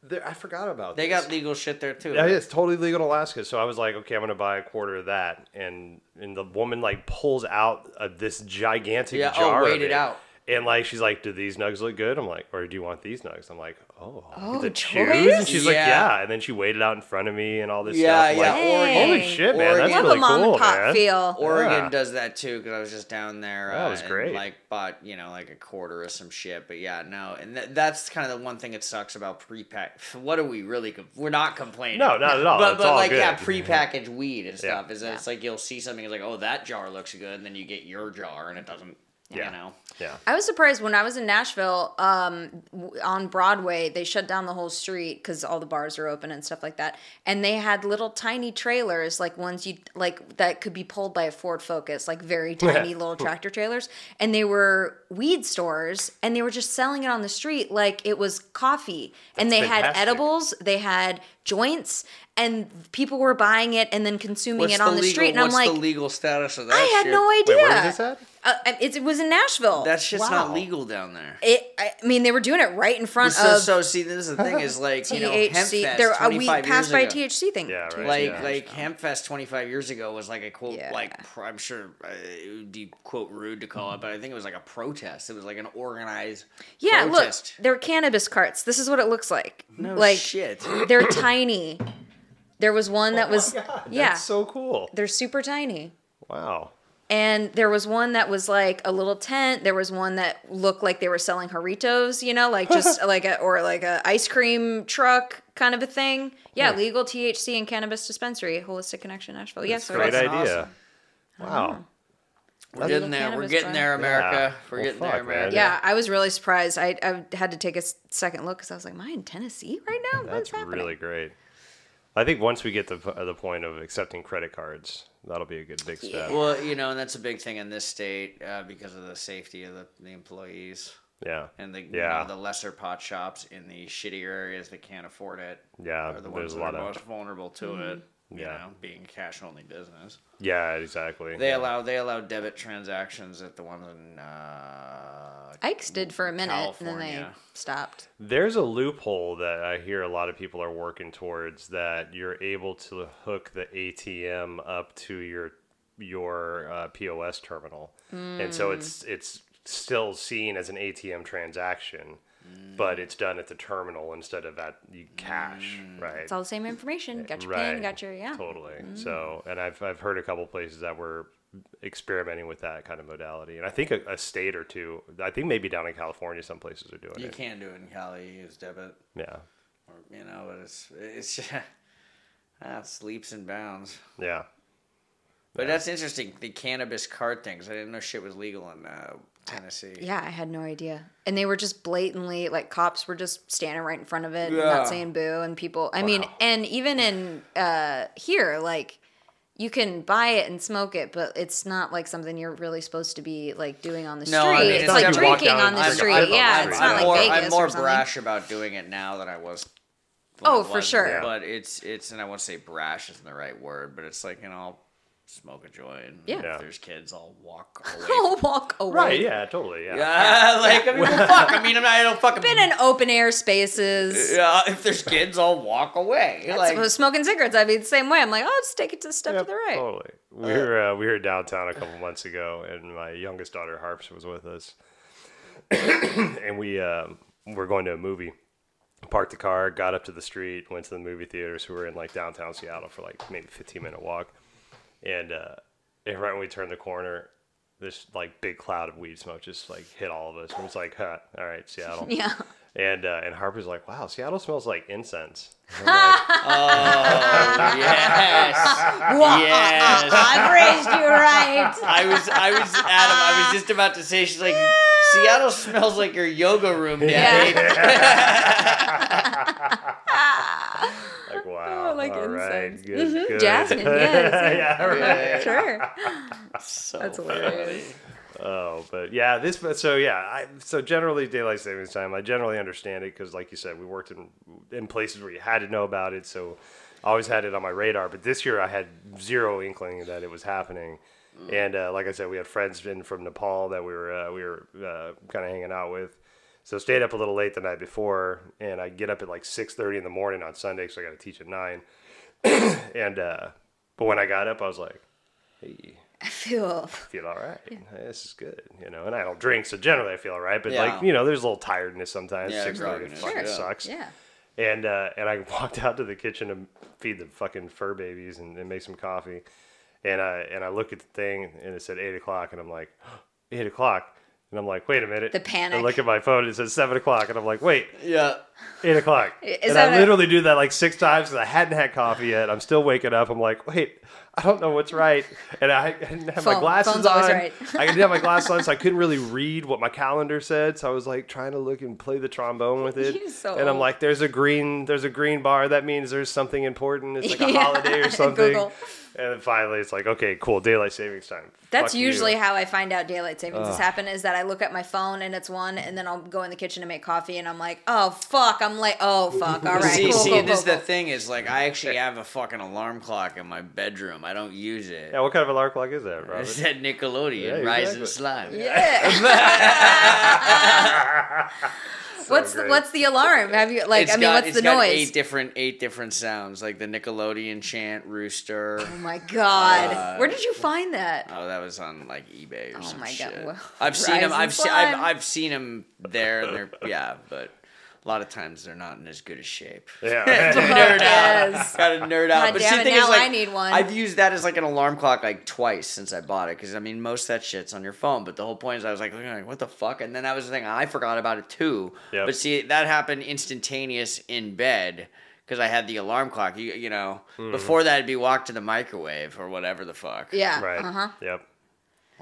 there, I forgot about. They this. got legal shit there too. Yeah, it's totally legal in Alaska. So I was like, okay, I'm gonna buy a quarter of that, and and the woman like pulls out uh, this gigantic jar. Yeah, oh, jar. weighed it out. And like she's like, do these nugs look good? I'm like, or do you want these nugs? I'm like, oh, Oh, the choice? choose. And she's like, Yeah. yeah. And then she waited out in front of me and all this Yeah, stuff. I'm yeah, like, Oregon. Holy shit, man, Oregon. that's Love really a mom cool, and pop man. feel. Oregon Yeah. does that too because I was just down there. That uh, was and, great. like bought you know like a quarter of some shit, but yeah, no, and th- that's kind of the one thing that sucks about pre-pack. What are we really? Com- we're not complaining. No, not at all. But It's but all like good. yeah, pre-packaged weed and Yeah. stuff is that it's like you'll see something it's like oh that jar looks good, and then you get your jar and it doesn't. Yeah. You know. Yeah. I was surprised when I was in Nashville um, on Broadway. They shut down the whole street because all the bars are open and stuff like that. And they had little tiny trailers, like ones you like that could be pulled by a Ford Focus, like very tiny little tractor trailers. And they were weed stores, and they were just selling it on the street like it was coffee. and they That's had edibles, they had joints, and people were buying it and then consuming What's it on the, legal, street. And I'm what's like, the legal status of that? I had shit? no idea. Wait, where is this at? Uh, it, it was in Nashville. That shit's Wow. not legal down there. It, I mean, they were doing it right in front So, of so see, this is the thing is like you know, THC. Hempfest There, uh, we passed years by a. THC thing. Yeah, right. like Yeah. like Hempfest 25 years ago was like a quote Yeah. like I'm sure uh, it would be quote rude to call it, but I think it was like a protest. It was like an organized Yeah, protest. look, they're cannabis carts. This is what it looks like. no like shit. they're tiny. There was one that was yeah, That's so cool. they're super tiny. Wow. And there was one that was like a little tent. There was one that looked like they were selling Haritos, you know, like just like a or like a ice cream truck kind of a thing. Yeah, legal THC and cannabis dispensary, Holistic Connection Nashville. Yes, Great That's idea. Wow. We're getting there. We're getting there, America. Yeah. We're Well, getting fuck, there, man. America. Yeah, I was really surprised. I, I had to take a second look because I was like, "Am I in Tennessee right now? What's That's happening?" really great. I think once we get to the point of accepting credit cards, that'll be a good big step. Yeah. Well, you know, and that's a big thing in this state uh, because of the safety of the, the employees Yeah. and the you Yeah. know, the lesser pot shops in the shittier areas that can't afford it. Yeah, are the ones there's a that are of- most vulnerable to it. You Yeah. know, being a cash only business. yeah, exactly. They Yeah. allow they allow debit transactions at the ones in uh, Ike's did for a minute, and then they stopped. There's a loophole that I hear a lot of people are working towards that you're able to hook the ATM up to your your uh, POS terminal, and so it's it's still seen as an ATM transaction, but it's done at the terminal instead of at you cash, mm. right? It's all the same information. Got your right. pin, got your yeah. Totally. Mm. So, and I've I've heard a couple places that were experimenting with that kind of modality, and I think a, a state or two. I think maybe down in California, some places are doing You it. You can do it in Cali. You use debit, Yeah. or you know, but it's it's ah, that's leaps and bounds. Yeah. But that's interesting. The cannabis card things. I didn't know shit was legal in uh, Tennessee. Yeah, I had no idea. And they were just blatantly like cops were just standing right in front of it, and Yeah. not saying boo, and people. I mean, and even in uh here, like you can buy it and smoke it, but it's not like something you're really supposed to be like doing on the No, street. I mean, it's it's like not like walk drinking on the and street. drink a pip on yeah, the it's street. not I'm like more, Vegas I'm more or something. brash about doing it now than I was. when Oh, I for wasn't, sure. But it's it's and I won't say brash isn't the right word, but it's like you know, I'll smoke a joint. Yeah. Yeah. If there's kids, I'll walk away. I'll walk away. Right. Yeah. Totally. Yeah. Yeah, like I mean, well, fuck. I mean, I'm not, I don't fucking. Been in open air spaces. Yeah, if there's kids, I'll walk away. That's- like, with smoking cigarettes, I'd be the same way. I'm like, oh, just take it to the step Yep, to the right. Totally. We were uh, we were downtown a couple months ago, and my youngest daughter Harps was with us, and we um, were going to a movie. Parked the car, got up to the street, went to the movie theater. So we were in like downtown Seattle for like maybe 15 minute walk, and uh, and right when we turned the corner, this like big cloud of weed smoke just like hit all of us. And it was like, huh, all right, Seattle. Yeah. And uh, and Harper's like, wow, Seattle smells like incense. I'm like, Oh yes, yes. I raised you right. I was, I was, Adam. I was just about to say. She's like, Seattle smells like your yoga room, Daddy. like wow, like all right, incense. good, Mhm, good. Jasmine, yes. yeah, right. Yeah. Sure. So That's funny. hilarious. Oh, but yeah, this. But so yeah, I so generally daylight savings time. I generally understand it because, like you said, we worked in in places where you had to know about it. So I always had it on my radar. But this year, I had zero inkling that it was happening. And uh, like I said, we had friends in from Nepal that we were uh, we were uh, kind of hanging out with. So stayed up a little late the night before, and I get up at like six thirty in the morning on Sunday, so I got to teach at nine. and uh, but when I got up, I was like, "Hey, I feel feel all right. This is good, you know. And I don't drink, so generally I feel all right. But Yeah. like, you know, there's a little tiredness sometimes. Yeah, Six thirty fucking yeah. sucks. yeah. And uh, and I walked out to the kitchen to feed the fucking fur babies and, and make some coffee. And I and I look at the thing and it said eight o'clock, and I'm like, eight o'clock. And I'm like, wait a minute. The panic. I look at my phone, it says seven o'clock, and I'm like, wait, Yeah. eight o'clock. Is and that I a- literally do that like six times because I hadn't had coffee yet. I'm still waking up. I'm like, wait, I don't know what's right. And I didn't have my Phone- glasses phone's always on. right. I didn't have my glasses on, so I couldn't really read what my calendar said. So I was like trying to look and play the trombone with it. So and I'm like, there's a green, there's a green bar. That means there's something important. It's like a Yeah. holiday or something. Google. And then finally, it's like, okay, cool, daylight savings time. That's Fuck you. usually how I find out daylight savings has happened is that I look at my phone and it's one, and then I'll go in the kitchen to make coffee, and I'm like, oh fuck, I'm like, oh fuck, all right, see, cool, see, cool, this cool, is the thing is like I actually have a fucking alarm clock in my bedroom. I don't use it. Yeah, what kind of alarm clock is that, It It's that Nickelodeon, Yeah, Rise exactly. and Slime. Yeah. So what's the, what's the alarm? Have you like? It's I mean, got, what's it's the got noise? eight different eight different sounds, like the Nickelodeon chant, rooster. oh my god, Uh, where did you find that? Oh, that was on like eBay or something. Oh some my God, well, I've seen them. I've seen. I've, I've seen them there, and they're yeah, but a lot of times they're not in as good a shape. Yeah. nerd Yes. out. Got to nerd out. God but damn see, it, now is, like, I need one. I've used that as like an alarm clock like twice since I bought it. Because I mean, most of that shit's on your phone. But the whole point is, I was like, what the fuck? And then that was the thing. I forgot about it too. Yep. But see, that happened instantaneous in bed. Because I had the alarm clock, you you know. Hmm. Before that, it'd be walk to the microwave or whatever the fuck. Yeah. Right. Uh huh. Yep.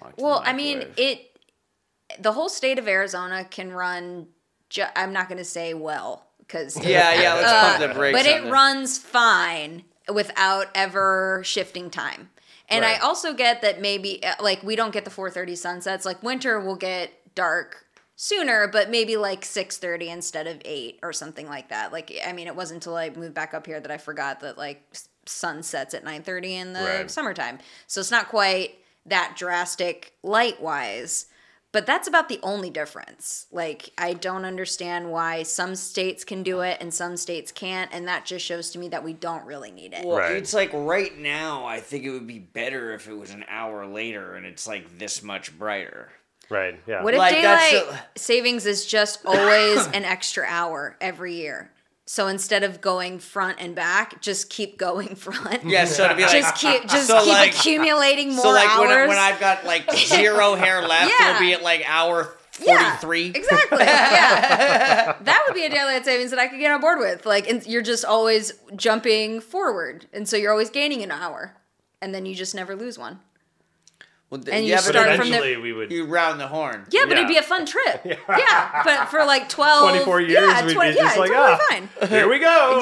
Walk to the Well, I mean, it. The whole state of Arizona can run. Ju- I'm not going to say well because Yeah, yeah. Let's Uh, pump the brakes. but it runs fine without ever shifting time. And I also get that maybe uh, like we don't get the 4:30 sunsets. Like winter will get dark sooner, but maybe like 6:30 instead of 8 or something like that. Like I mean, it wasn't until I moved back up here that I forgot that like sun sets at 9:30 in the Right. summertime. So it's not quite that drastic light-wise. But that's about the only difference. Like, I don't understand why some states can do it and some states can't. And that just shows to me that we don't really need it. Well, Right. it's like right now, I think it would be better if it was an hour later and it's like this much brighter. Right. Yeah. What if Like, that's daylight a- savings is just always an extra hour every year? So instead of going front and back, just keep going front. Yeah, so to be like, just keep just so keep like- accumulating more so like hours. when, when I've got like zero hair left, Yeah. it'll be at like hour Yeah, 43. exactly. Yeah. that would be a daylight savings that I could get on board with. Like, and you're just always jumping forward. And so you're always gaining an hour. And then you just never lose one. Well, th- And you yeah, but but start from the- eventually we would. you round the horn. Yeah, but it'd be a fun trip. Yeah. But for like 12. 24 years, yeah, we'd be 20 just yeah, like, totally ah. fine. Here we go.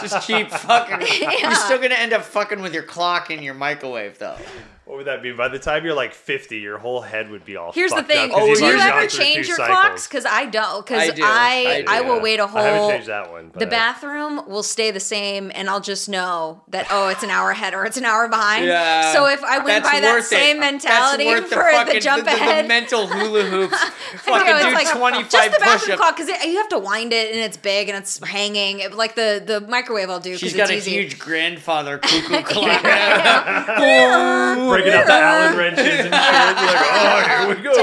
Just keep fucking. Yeah. You're still gonna end up fucking with your clock in your microwave, though. What would that be? By the time you're like 50, your whole head would be all. Here's the fucked thing. Up 'cause Oh, do you ever change your cycles. clocks? Because I don't. Because I do. I, I I, do, will yeah. wait a I haven't changed that one. The bathroom will stay the same, and I'll just know that oh, it's an hour ahead or it's an hour behind. Yeah. So if I went by that worth it. same That's mentality worth for the, fucking- jump the, the, ahead, mental hula hoops. fucking know, do like 25 just the bathroom push-ups. clock because you have to wind it and it's big and it's hanging. It- like the the microwave, I'll do because She's it's got a huge grandfather cuckoo clock. breaking up the Allen wrenches and shit. You're like, oh, here we go.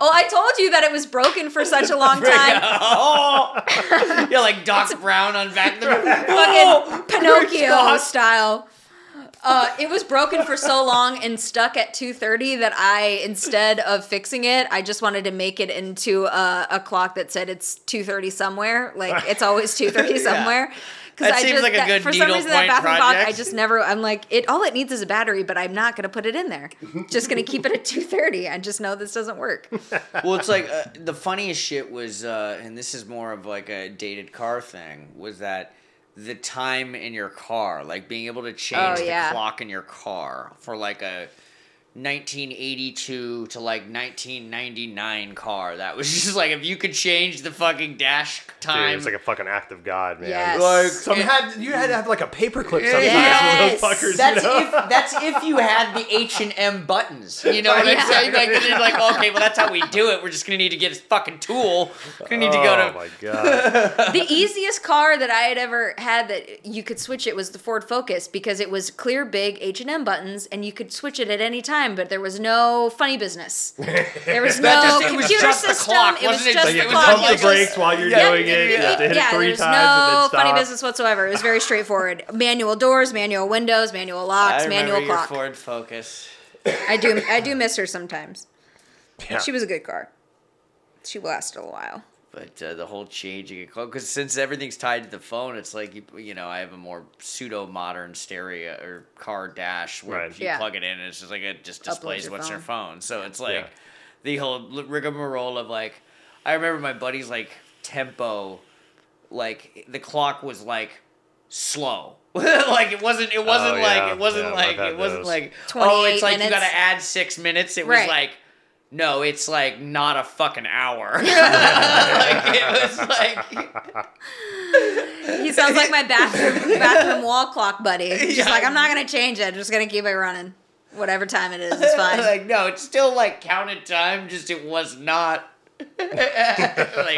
oh, I told you that it was broken for such a long time. oh, yeah, like Doc Brown on Back to the Fucking Pinocchio style. Uh, it was broken for so long and stuck at 2:30 that I, instead of fixing it, I just wanted to make it into a, a clock that said it's 2:30 somewhere. Like it's always 2:30 somewhere. Because That I seems just like a that- good for some reason that needlepoint bathroom clock, I just never. I'm like it. All it needs is a battery, but I'm not gonna put it in there. Just gonna keep it at 2:30. I just know this doesn't work. well, it's like uh, the funniest shit was, uh, and this is more of like a dated car thing, was that the time in your car, like being able to change Oh, yeah. the clock in your car for like a 1982 to like 1999 car. That was just like if you could change the fucking dash Dude, time. it's like a fucking act of God, man. Yes. Like, Some had you had to have like a paperclip sometimes Yes. those fuckers. That's you know? if that's if you had the H and M buttons. You know what Yeah. I'm saying? Like, then you're like, okay, well that's how we do it. We're just gonna need to get a fucking tool. We're gonna need to go oh to my god. the easiest car that I had ever had that you could switch it was the Ford Focus because it was clear, big H and M buttons, and you could switch it at any time. But there was no funny business. There was no That just- it was computer just the system. clock, it was wasn't it? just Like the you have to clock. pump the brakes while you're Yeah, doing it. You have to hit yeah, it three there's times no and then funny business whatsoever. It was very straightforward. Manual doors, manual windows, manual locks, I manual remember your clock. Ford Focus. I do, I do miss her sometimes. Yeah. She was a good car. She lasted a while. But uh, the whole changing it, because since everything's tied to the phone, it's like you, you know, I have a more pseudo modern stereo or car dash where Right. you Yeah. plug it in and it's just like it just displays your what's your phone. phone. So it's like Yeah. the whole rigmarole of like, I remember my buddy's like tempo, like the clock was like slow. like it wasn't. It wasn't Oh, like it wasn't Yeah, like it wasn't those. like oh, it's like you got to add six minutes. It was like. No, it's like not a fucking hour. like, it was like He sounds like my bathroom bathroom wall clock buddy. He's just Yeah. like, I'm not gonna change it. I'm just gonna keep it running. Whatever time it is, it's fine. like no, it's still like counted time. Just it was not. like,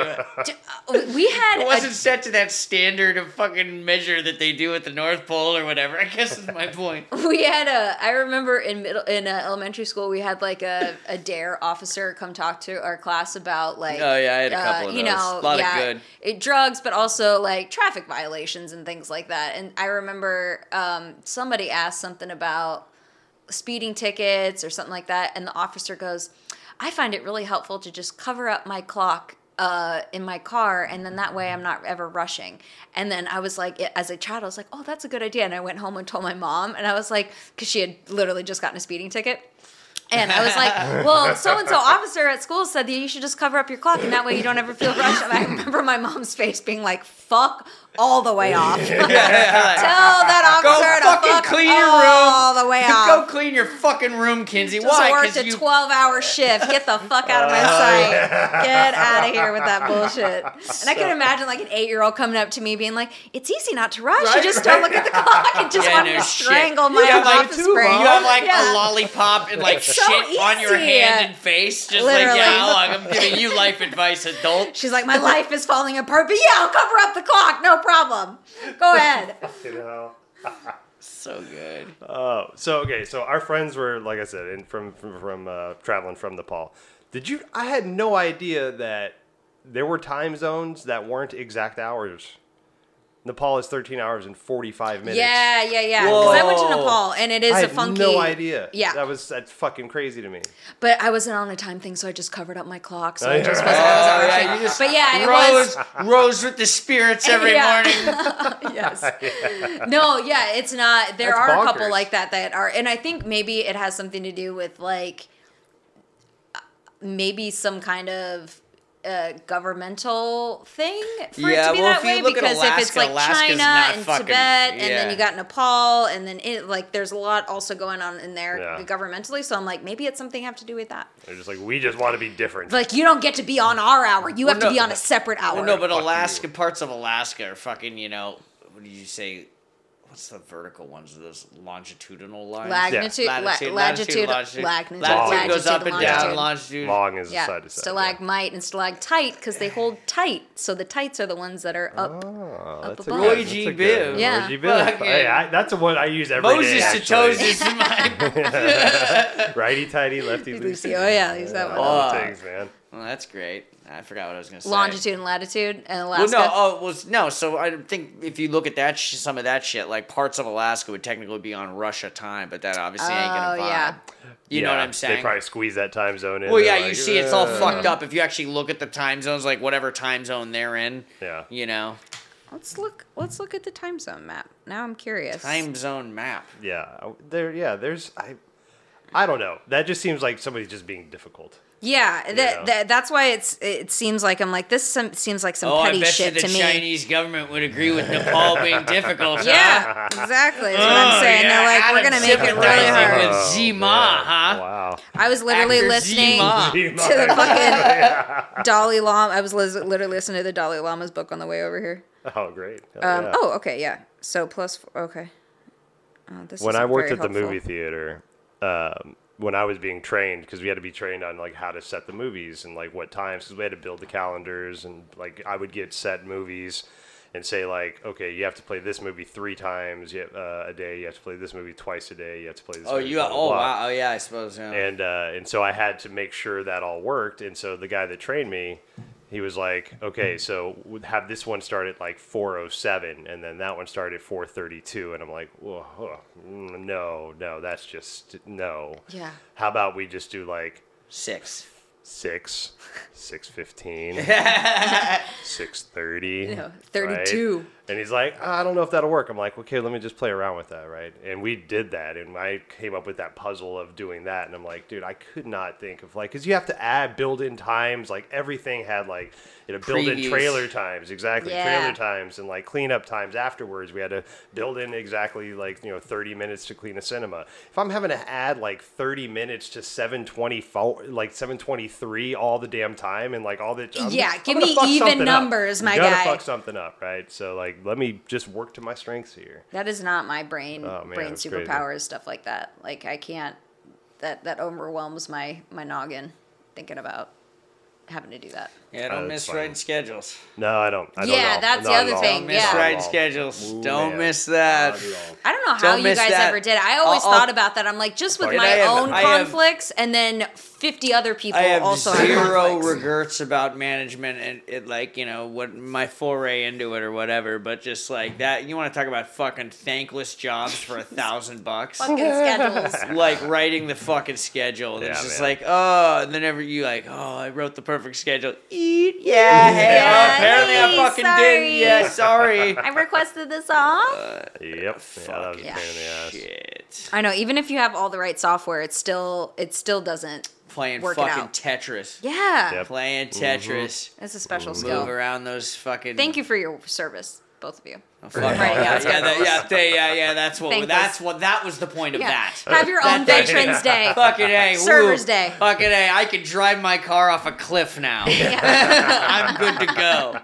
we had it wasn't set to that standard of fucking measure that they do at the North Pole or whatever. I guess is my point. we had a i remember in middle in uh, elementary school we had like a, a dare officer come talk to our class about like Oh, yeah, I had a uh, couple of you those. know A lot of good. it, drugs but also like traffic violations and things like that and i remember um, somebody asked something about speeding tickets or something like that and the officer goes i find it really helpful to just cover up my clock uh, in my car and then that way i'm not ever rushing. And then i was like as a child i was like oh that's a good idea. And i went home and told my mom and i was like because she had literally just gotten a speeding ticket. And I was like, well, so and so officer at school said that you should just cover up your clock and that way you don't ever feel rushed. And I remember my mom's face being like, fuck all the way off. Tell that Go officer to fucking fuck clean your room. all the way off. Go clean your fucking room, Kinsey. Just Why? worked a you 12 hour shift. Get the fuck out of my Oh, sight. Get out of here with that bullshit. And I can imagine like an eight year old coming up to me being like, it's easy not to rush. you just right. don't look at the clock and just Yeah, want no to shit. strangle my like, office brain. You have like Yeah. a lollipop and like so shit on your hand and face, just Literally. like yeah, look, I'm giving you life advice, adult. She's like, my life is falling apart, but yeah, I'll cover up the clock, no problem. Go ahead. You know. So good. Oh, so okay, so our friends were like I said, in from from, from uh, traveling from Nepal. Did you? I had no idea that there were time zones that weren't exact hours. Nepal is 13 hours and 45 minutes. Yeah, yeah, yeah. Because I went to Nepal and it is I a had funky. no idea. Yeah. that was that's fucking crazy to me. But I wasn't on a time thing, so I just covered up my clock. So Oh, I yeah. just wasn't. Oh, I wasn't yeah, you just but yeah, it rose, was. rose with the spirits every Yeah. morning. yes. No, yeah, it's not. There That's are a couple like that that are, and I think maybe it has something to do with like uh, maybe some kind of. Uh, governmental thing for Yeah, it to be well, that if way look at because if it's like Alaska's China and fucking- Tibet and then you got Nepal and then it like there's a lot also going on in there Yeah. governmentally so I'm like maybe it's something have to do with that They're just like we just want to be different. like you don't get to be on our hour you have Well, to be on a separate hour Well, no, but Fuck Alaska, you. parts of Alaska are fucking, you know, what did you say? What's the vertical ones? Those longitudinal lines? Magnitude, la- Latitude, latitude, latitude, latitude, latitude goes up and down, longitude. Long is Yeah, side to side. stalagmite and stalactite because they hold tight. So the tights are the ones that are up. Oh, up that's a above. good- Roy that's G. a good- Bill. Yeah. Roy G. Biv. Fucking- Hey, I, that's a one I use every day. Moses to actually. toes is my. Righty tighty, lefty loosey. oh yeah, use that one. Oh. things, man. Well, that's great. I forgot what I was gonna say. Longitude and latitude and Alaska. Well, Alaska. no, oh, well, no. So I think if you look at that, sh- some of that shit, like parts of Alaska would technically be on Russia time, but that obviously ain't gonna Oh, vibe. yeah. You know what I'm saying? They probably squeeze that time zone in. well, They're yeah, you like, see, it's all fucked up. If you actually look at the time zones, like whatever time zone they're in, Yeah. you know, Let's look. Let's look at the time zone map. Now I'm curious. time zone map. Yeah, there. Yeah, there's. I. I don't know. That just seems like somebody's just being difficult. Yeah, that, that that's why it's it seems like I'm like this some, seems like some Oh, I petty bet you shit the to me. Chinese government would agree with Nepal being difficult. huh? Yeah, exactly. That's what I'm Oh, saying. yeah, They're like, we're Adam gonna make it really sympathizing hard. with Oh, Zima, man. huh? Wow. I was literally Actor listening Zima. to the fucking Dalai Lama. I was lis- literally listening to the Dalai Lama's book on the way over here. Oh, great. Hell Um, yeah. Oh, okay, yeah. So plus, four, okay. Oh, this when isn't I worked very at the helpful. movie theater, um, when I was being trained, because we had to be trained on like how to set the movies and like what times, because we had to build the calendars and like I would get set movies and say like, okay, you have to play this movie three times uh, a day. You have to play this movie twice a day. You have to play this. Oh, movie, you. blah, Oh, blah. wow. Oh, yeah. I suppose. Yeah. And uh, and so I had to make sure that all worked. And so the guy that trained me, he was like, okay, so we'd have this one start at like 407, and then that one started at 432. And I'm like, Whoa, huh, mm, no, no, that's just no. Yeah. How about we just do like Six. six, six fifteen, six thirty, No, 32. And he's like, ah, I don't know if that'll work. I'm like, okay, let me just play around with that, right? And we did that, and I came up with that puzzle of doing that, and I'm like, dude, I could not think of like, because you have to add build-in times, like everything had like, you know, build-in Previews. trailer times, exactly, Yeah. trailer times, and like cleanup times afterwards. We had to build in exactly like you know 30 minutes to clean a cinema. If I'm having to add like 30 minutes to 724, like 723 all the damn time, and like all the I'm- Yeah, I'm give gonna me fuck even something up. numbers, my you gotta guy. fuck something up, right? So like, let me just work to my strengths here. That is not my brain Oh, man, brain it's crazy. superpowers stuff like that. Like I can't that that overwhelms my my noggin thinking about having to do that. Yeah, don't that's miss fine. writing schedules. No, I don't. I don't Yeah, know. that's the other at all. thing, Don't miss yeah. Not writing schedules. Ooh, don't man. miss that. Not at all. I don't know how Don't you guys that. ever did. I always I'll- I'll- thought about that. I'm like, just with my have- own I have- conflicts, and then 50 other people I have also have zero regrets about management and it like you know what my foray into it or whatever. But just like that, you want to talk about fucking thankless jobs for a thousand bucks. fucking schedules. like writing the fucking schedule. And it's Yeah, just man. like, oh, and then every you like, oh, I wrote the perfect schedule. Eat, yeah, hey, Yeah, well, apparently I fucking sorry. did. Yeah, sorry. I requested this off. Uh, yep. Yeah, that was a pain in the ass. shit. I know. Even if you have all the right software, it still it still doesn't. Playing Work it fucking out. Tetris. Yeah, Yep. Playing Tetris. it's a special mm-hmm. Move skill. around those fucking. Thank you for your service, both of you. Oh, For yeah, yeah, that, yeah, they- yeah, yeah. That's what. Thankless. That's what. That was the point of Yeah. that. Have your own That- Veterans Day. Fucking a Servers woo. Day. Fucking a, I can drive my car off a cliff now. I'm good to go.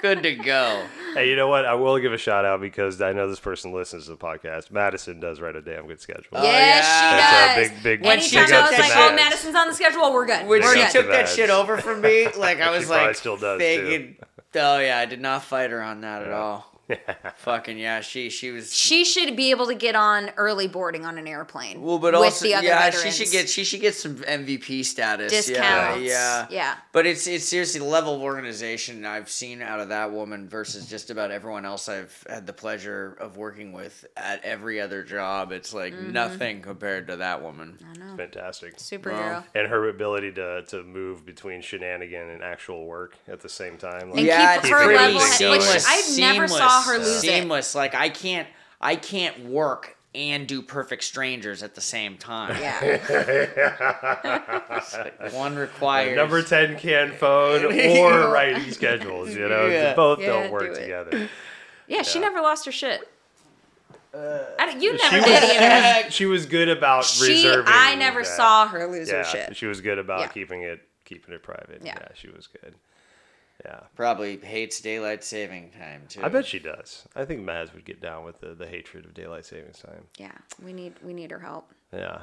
Good to go. Hey, you know what? I will give a shout out because I know this person listens to the podcast. Madison does write a damn good schedule. Yes, oh, yeah. That's a she does. big, big. When she Anytime I took was that like, "Oh, Madison's on the schedule," we're good. When we're she good. took that shit over from me, like I was probably like, still does, too. Oh yeah, I did not fight her on that at all. Fucking yeah, she she was. she should be able to get on early boarding on an airplane. Well, but with also, the other yeah, veterans. she should get she should get some MVP status. discounts. Yeah, yeah. yeah. But it's it's seriously the level of organization I've seen out of that woman versus just about everyone else I've had the pleasure of working with at every other job. It's like Mm-hmm. nothing compared to that woman. I know. Fantastic. Superhero. And her ability to, to move between shenanigan and actual work at the same time. Like, And yeah, keep it's her pretty level- like, seamless. I never saw her lose it. seamless. Like I can't I can't work and do perfect strangers at the same time. Yeah. One requires number 10 can phone or writing schedules, you know? Yeah. Both Yeah, don't work it. together. Yeah, she never lost her shit. Uh, I don't- you She never did either. she was good about She, reserving. I never that. saw her lose Yeah, her shit. she was good about Yeah. keeping it keeping it private. Yeah. Yeah. she was good. Yeah. Probably hates daylight saving time too. I bet she does. I think Maz would get down with the, the hatred of daylight savings time. Yeah, we need we need her help. Yeah.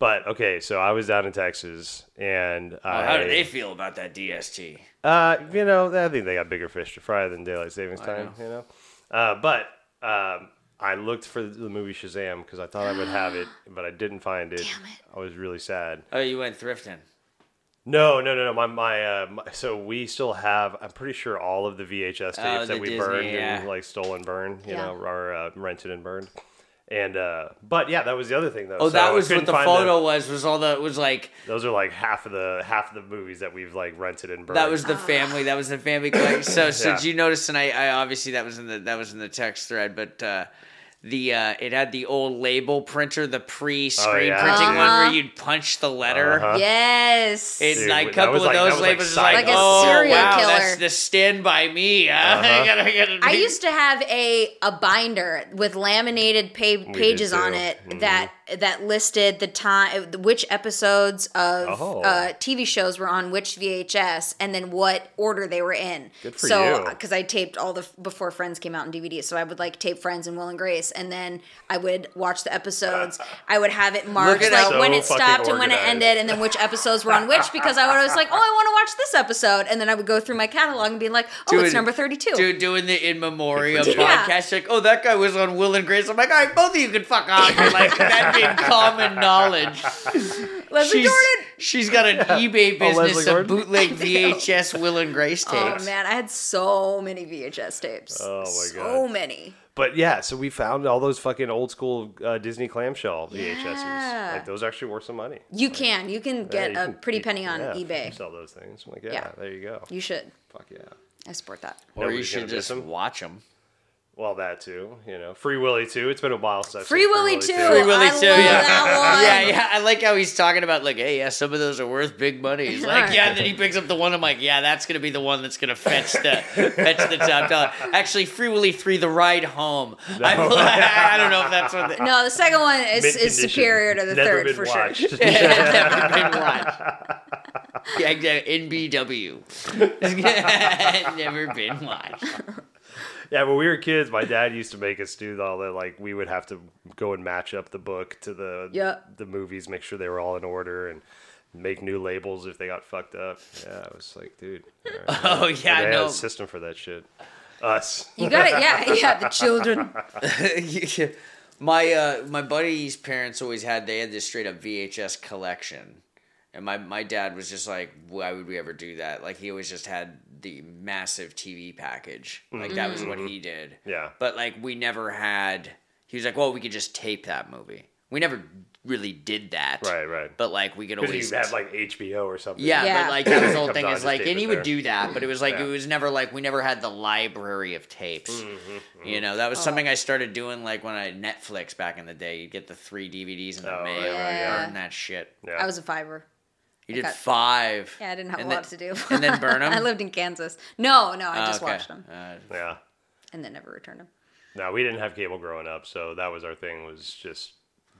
But okay, so I was down in Texas and Oh, I how do they feel about that DST? Uh, you know, I think they got bigger fish to fry than daylight savings I time. You know, uh, but um, I looked for the movie Shazam because I thought I would have it, but I didn't find it. Damn it. I was really sad. Oh, you went thrifting. No, no, no, no. My, my, uh, my, so we still have. I'm pretty sure all of the VHS tapes Oh, the that we Disney, burned yeah. and like stolen, burned, you Yeah. know, or uh, rented and burned. And uh, but yeah, that was the other thing though. Oh, So that was what couldn't the photo was. Was all the was like those are like half of the half of the movies that we've like rented and burned. that was the family. That was the family. collection. So so Yeah. did you notice? And I, I obviously that was in the that was in the text thread, but. uh the uh, it had the old label printer, the pre-screen Oh, yeah. printing one Uh-huh. where you'd punch the letter. Uh-huh. Yes. It's Dude, like a couple of like- those was like labels like, Like a oh serial wow, killer. That's the Stand by Me. Huh? Uh-huh. I gotta, gotta I used to have a a binder with laminated pa- pages on too. it Mhm. that that listed the time which episodes of Oh. uh, TV shows were on which VHS and then what order they were in. Good for so because I taped all the before Friends came out in DVD, so I would like tape Friends and Will and Grace, and then I would watch the episodes. I would have it marked at like how- when it fucking stopped and when it ended, and then which episodes were on which because I was like, oh, I want to watch this episode, and then I would go through my catalog and be like, oh, Dude, it's number thirty-two. Dude, doing the in memoriam Yeah. podcast, like, oh, that guy was on Will and Grace. I'm like, all right, both of you can fuck off. But, like that being common knowledge. Leslie she's, Jordan. she's got an oh, eBay Oh, business of bootleg VHS Will and Grace oh, tapes. Oh man, I had so many VHS tapes. Oh, my God. So many. But yeah, so we found all those fucking old school uh, Disney clamshell VHSs. Yeah. Like those actually worth some money. You can. You can Yeah, get you a can- pretty penny on yeah, eBay. Sell those things. I'm like, yeah, Yeah. there you go. You should. Fuck yeah. I support that. Or you should just them. watch them. Well, that too. You know, Free Willy too. It's been a while since Free seen Willy too. Free Willy too, yeah. Yeah, yeah. I like how he's talking about like, hey, yeah, some of those are worth big money. He's like, Right. yeah. And then he picks up the one. I'm like, yeah, that's gonna be the one that's gonna fetch the fetch the top dollar. Actually, Free Willy three, the ride home. I, I don't know if that's what. The, No, the second one is, is superior to the Never third been for watched. sure. never been watched. Yeah, yeah, NBW. never been watched. Yeah, when we were kids, my dad used to make us do all that. Like we would have to go and match up the book to the Yeah. the movies, make sure they were all in order, and make new labels if they got fucked up. Yeah, I was like, dude. all right, Oh yeah, yeah, they I had know. a system for that shit. Us. You got it. Yeah, yeah. The children. my uh, my buddy's parents always had they had this straight up VHS collection, and my my dad was just like, why would we ever do that? Like he always just had the massive TV package, like that was what he did. Yeah. But like we never had. He was like, well, we could just tape that movie. We never really did that. Right, right. But like we could Because always you had like HBO or something. yeah, Yeah. but like that was the whole thing is like, tape and he would there. do that, but it was like Yeah. it was never like we never had the library of tapes. Mm-hmm, You know, that was something I started doing like when I Netflix back in the day. You get the three DVDs in the Oh, mail right, and yeah. burn that shit. Yeah. I was a fiver. You did got- five. Yeah, I didn't have And a lot then- to do. and then burn them. I lived in Kansas. No, no, I Oh, just okay. watched them Uh, yeah. and then never returned them. No, we didn't have cable growing up, so that was our thing. Was just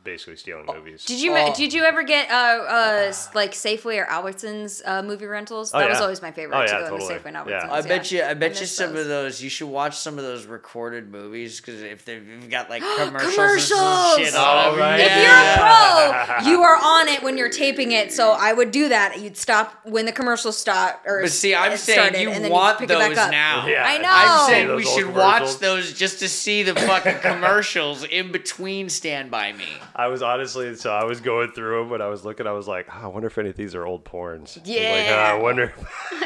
basically stealing movies. Did you Oh. did you ever get uh, uh like Safeway or Albertsons uh, movie rentals? Oh, That was always my favorite Oh, to yeah, go totally. to Safeway and Yeah. Albertsons. I bet you, I bet you some those. of those. You should watch some of those recorded movies because if they've got like commercials, Commercials! and shit on Oh, right. If you're a pro, you are on it when you're taping it. So I would do that. You'd stop when the commercials stop or But see, I'm saying you want you'd pick it back those now. Yeah, I know. I'm Oh. saying we should watch those just to see the fucking commercials in between Stand By Me. I was honestly, so I was going through them when I was looking. I was like, oh, I wonder if any of these are old porns. I was like, Yeah. "Oh, I wonder.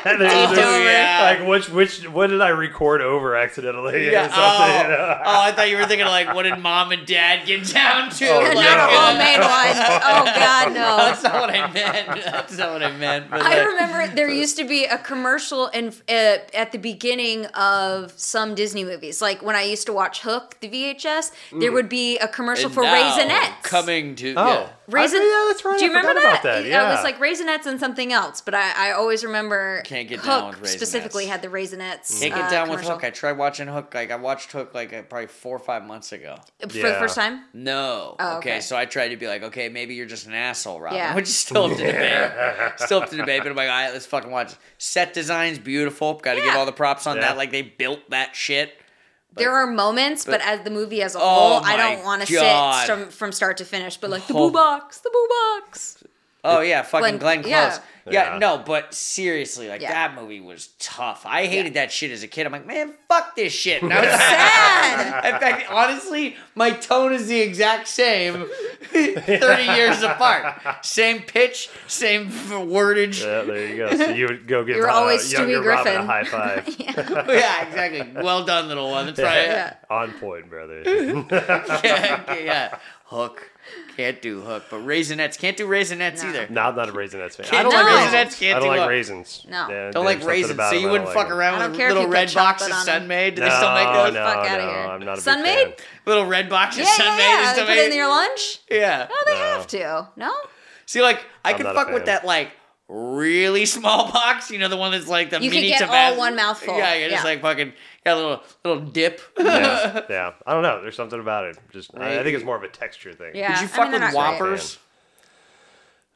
and then just. Yeah. Like which which what did I record over accidentally? Yeah. or Oh, you know? oh, I thought you were thinking like, what did mom and dad get down to? Oh, like, uh, Not a no. homemade one. Oh God, no. That's not what I meant. That's not what I meant. But I like- remember there used to be a commercial in uh, at the beginning of some Disney movies. Like when I used to watch Hook, the VHS, there mm. would be a commercial And for now, Raisinets. Coming to Oh, yeah. Raisin. I- yeah, that's right. Do you I remember that? that, It- yeah. It was like Raisinets and something else, but I, I always remember Can't get Hook down with Raisinets. specifically had the Raisinets. Can't uh, get down with. Hook. I tried watching Hook. Like I watched Hook like uh, probably four or five months ago. for the Yeah. first time. No. Oh, okay. okay. So I tried to be like, okay, maybe you're just an asshole, Robin. Yeah. Which is still up to debate. Still up to debate. But I'm like, all right, let's fucking watch. Set designs beautiful. Got to give Yeah. all the props on Yeah. that. Like they built that shit. There are moments, but, but- as the movie as a Oh whole, I don't want to sit from, from start to finish. But like the Oh. boo box, the boo box. Oh yeah, fucking Glenn- Glenn, Close. yeah. Yeah. Yeah. no, but seriously, like Yeah. that movie was tough. I hated that shit as a kid. I'm like, man, fuck this shit. And I was Sad. In fact, honestly, my tone is the exact same 30 years apart. Same pitch, same wordage. Yeah, there you go. So you would go give You're uh, always younger Stewie Robin a Griffin. high five. yeah, exactly. Well done, little one. That's right. Yeah. On point, brother. yeah, yeah. Hook. Can't do hook. But raisinets. Can't do raisinets No. either. no, I'm not a Raisinets fan. Can't I don't do like Raisinets, raisins. can't I don't do like what? raisins. No. Yeah, Don't like raisins. So you wouldn't don't fuck like them. around I don't with care little red box of chocolate on them. Sun-Maid? Do they still make those? no, Fuck outta no, here. I'm not a big Sun-Maid? Little red box of Yeah, Sun-Maid yeah, is yeah. still Put it in your lunch. Yeah. No, they have to. No. See, like, I I'm could fuck with that, like, really small box. You know, the one that's like the You can mini get Tabasco. all one mouthful. Yeah, you're just Yeah. like fucking got a little little dip. yeah, yeah. I don't know. There's something about it. Just I, I think it's more of a texture thing. Yeah. Did you I fuck mean, with not great.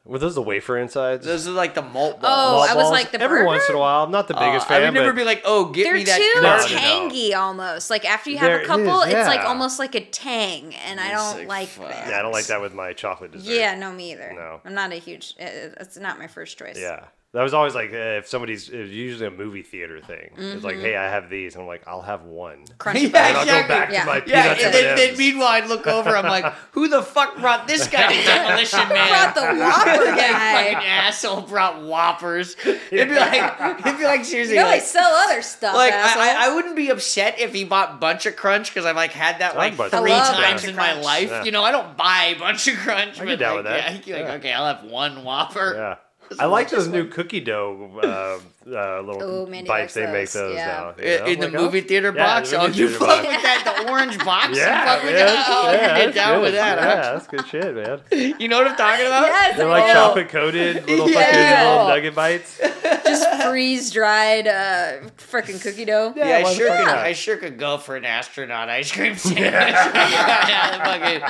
Whoppers? Were those the wafer insides? Those are like the malt balls. Oh, balls. I was like the Every burger? once in a while. I'm not the biggest Uh, fan. I would never but be like, oh, get They're me that. too No, no, no. tangy almost. Like after you have There a is, couple, it's like yeah. almost like a tang, and I It's don't like, like fuck. that. yeah, I don't like that with my chocolate dessert. Yeah, no, me either. No. I'm not a huge. uh, It's not my first choice. Yeah. That was always like uh, if somebody's it was usually a movie theater thing. It's like, hey, I have these, and I'm like, I'll have one. Crunchy. Yeah, And I'll go exactly. back Yeah. to my Yeah, peanuts and then, then M&Ms. meanwhile I'd look over, I'm like, who the fuck brought this guy to Demolition Man? brought the Whopper That guy. fucking asshole brought Whoppers. It'd be like, it'd be like seriously, You know they like, sell other stuff. like asshole. I, I, I wouldn't be upset if he bought a Bunch of Crunch because I've like had that like like Bunch of three Crunch. I love times Bunch of in my Crunch. life. Yeah. You know, I don't buy a Bunch of Crunch. I but get down like, with that. Yeah, you're like, Yeah. okay, I'll have one Whopper. Yeah. I like those new cookie dough uh, uh, little Ooh, Mandy bites likes they make those, those yeah. now. In, you know? in the Like, oh, movie theater yeah, box, the oh, movie you theater fuck box. with that, the orange box. Yeah, you fuck with yeah, that. Oh, yeah, you get down good. with that. Yeah, huh? that's good shit, man. You know what I'm talking about? yes, They're like do. chocolate coated little Yeah. fucking little nugget bites. just freeze dried uh, freaking cookie dough. Yeah, I sure fuck could. I sure could go for an astronaut ice cream sandwich. yeah,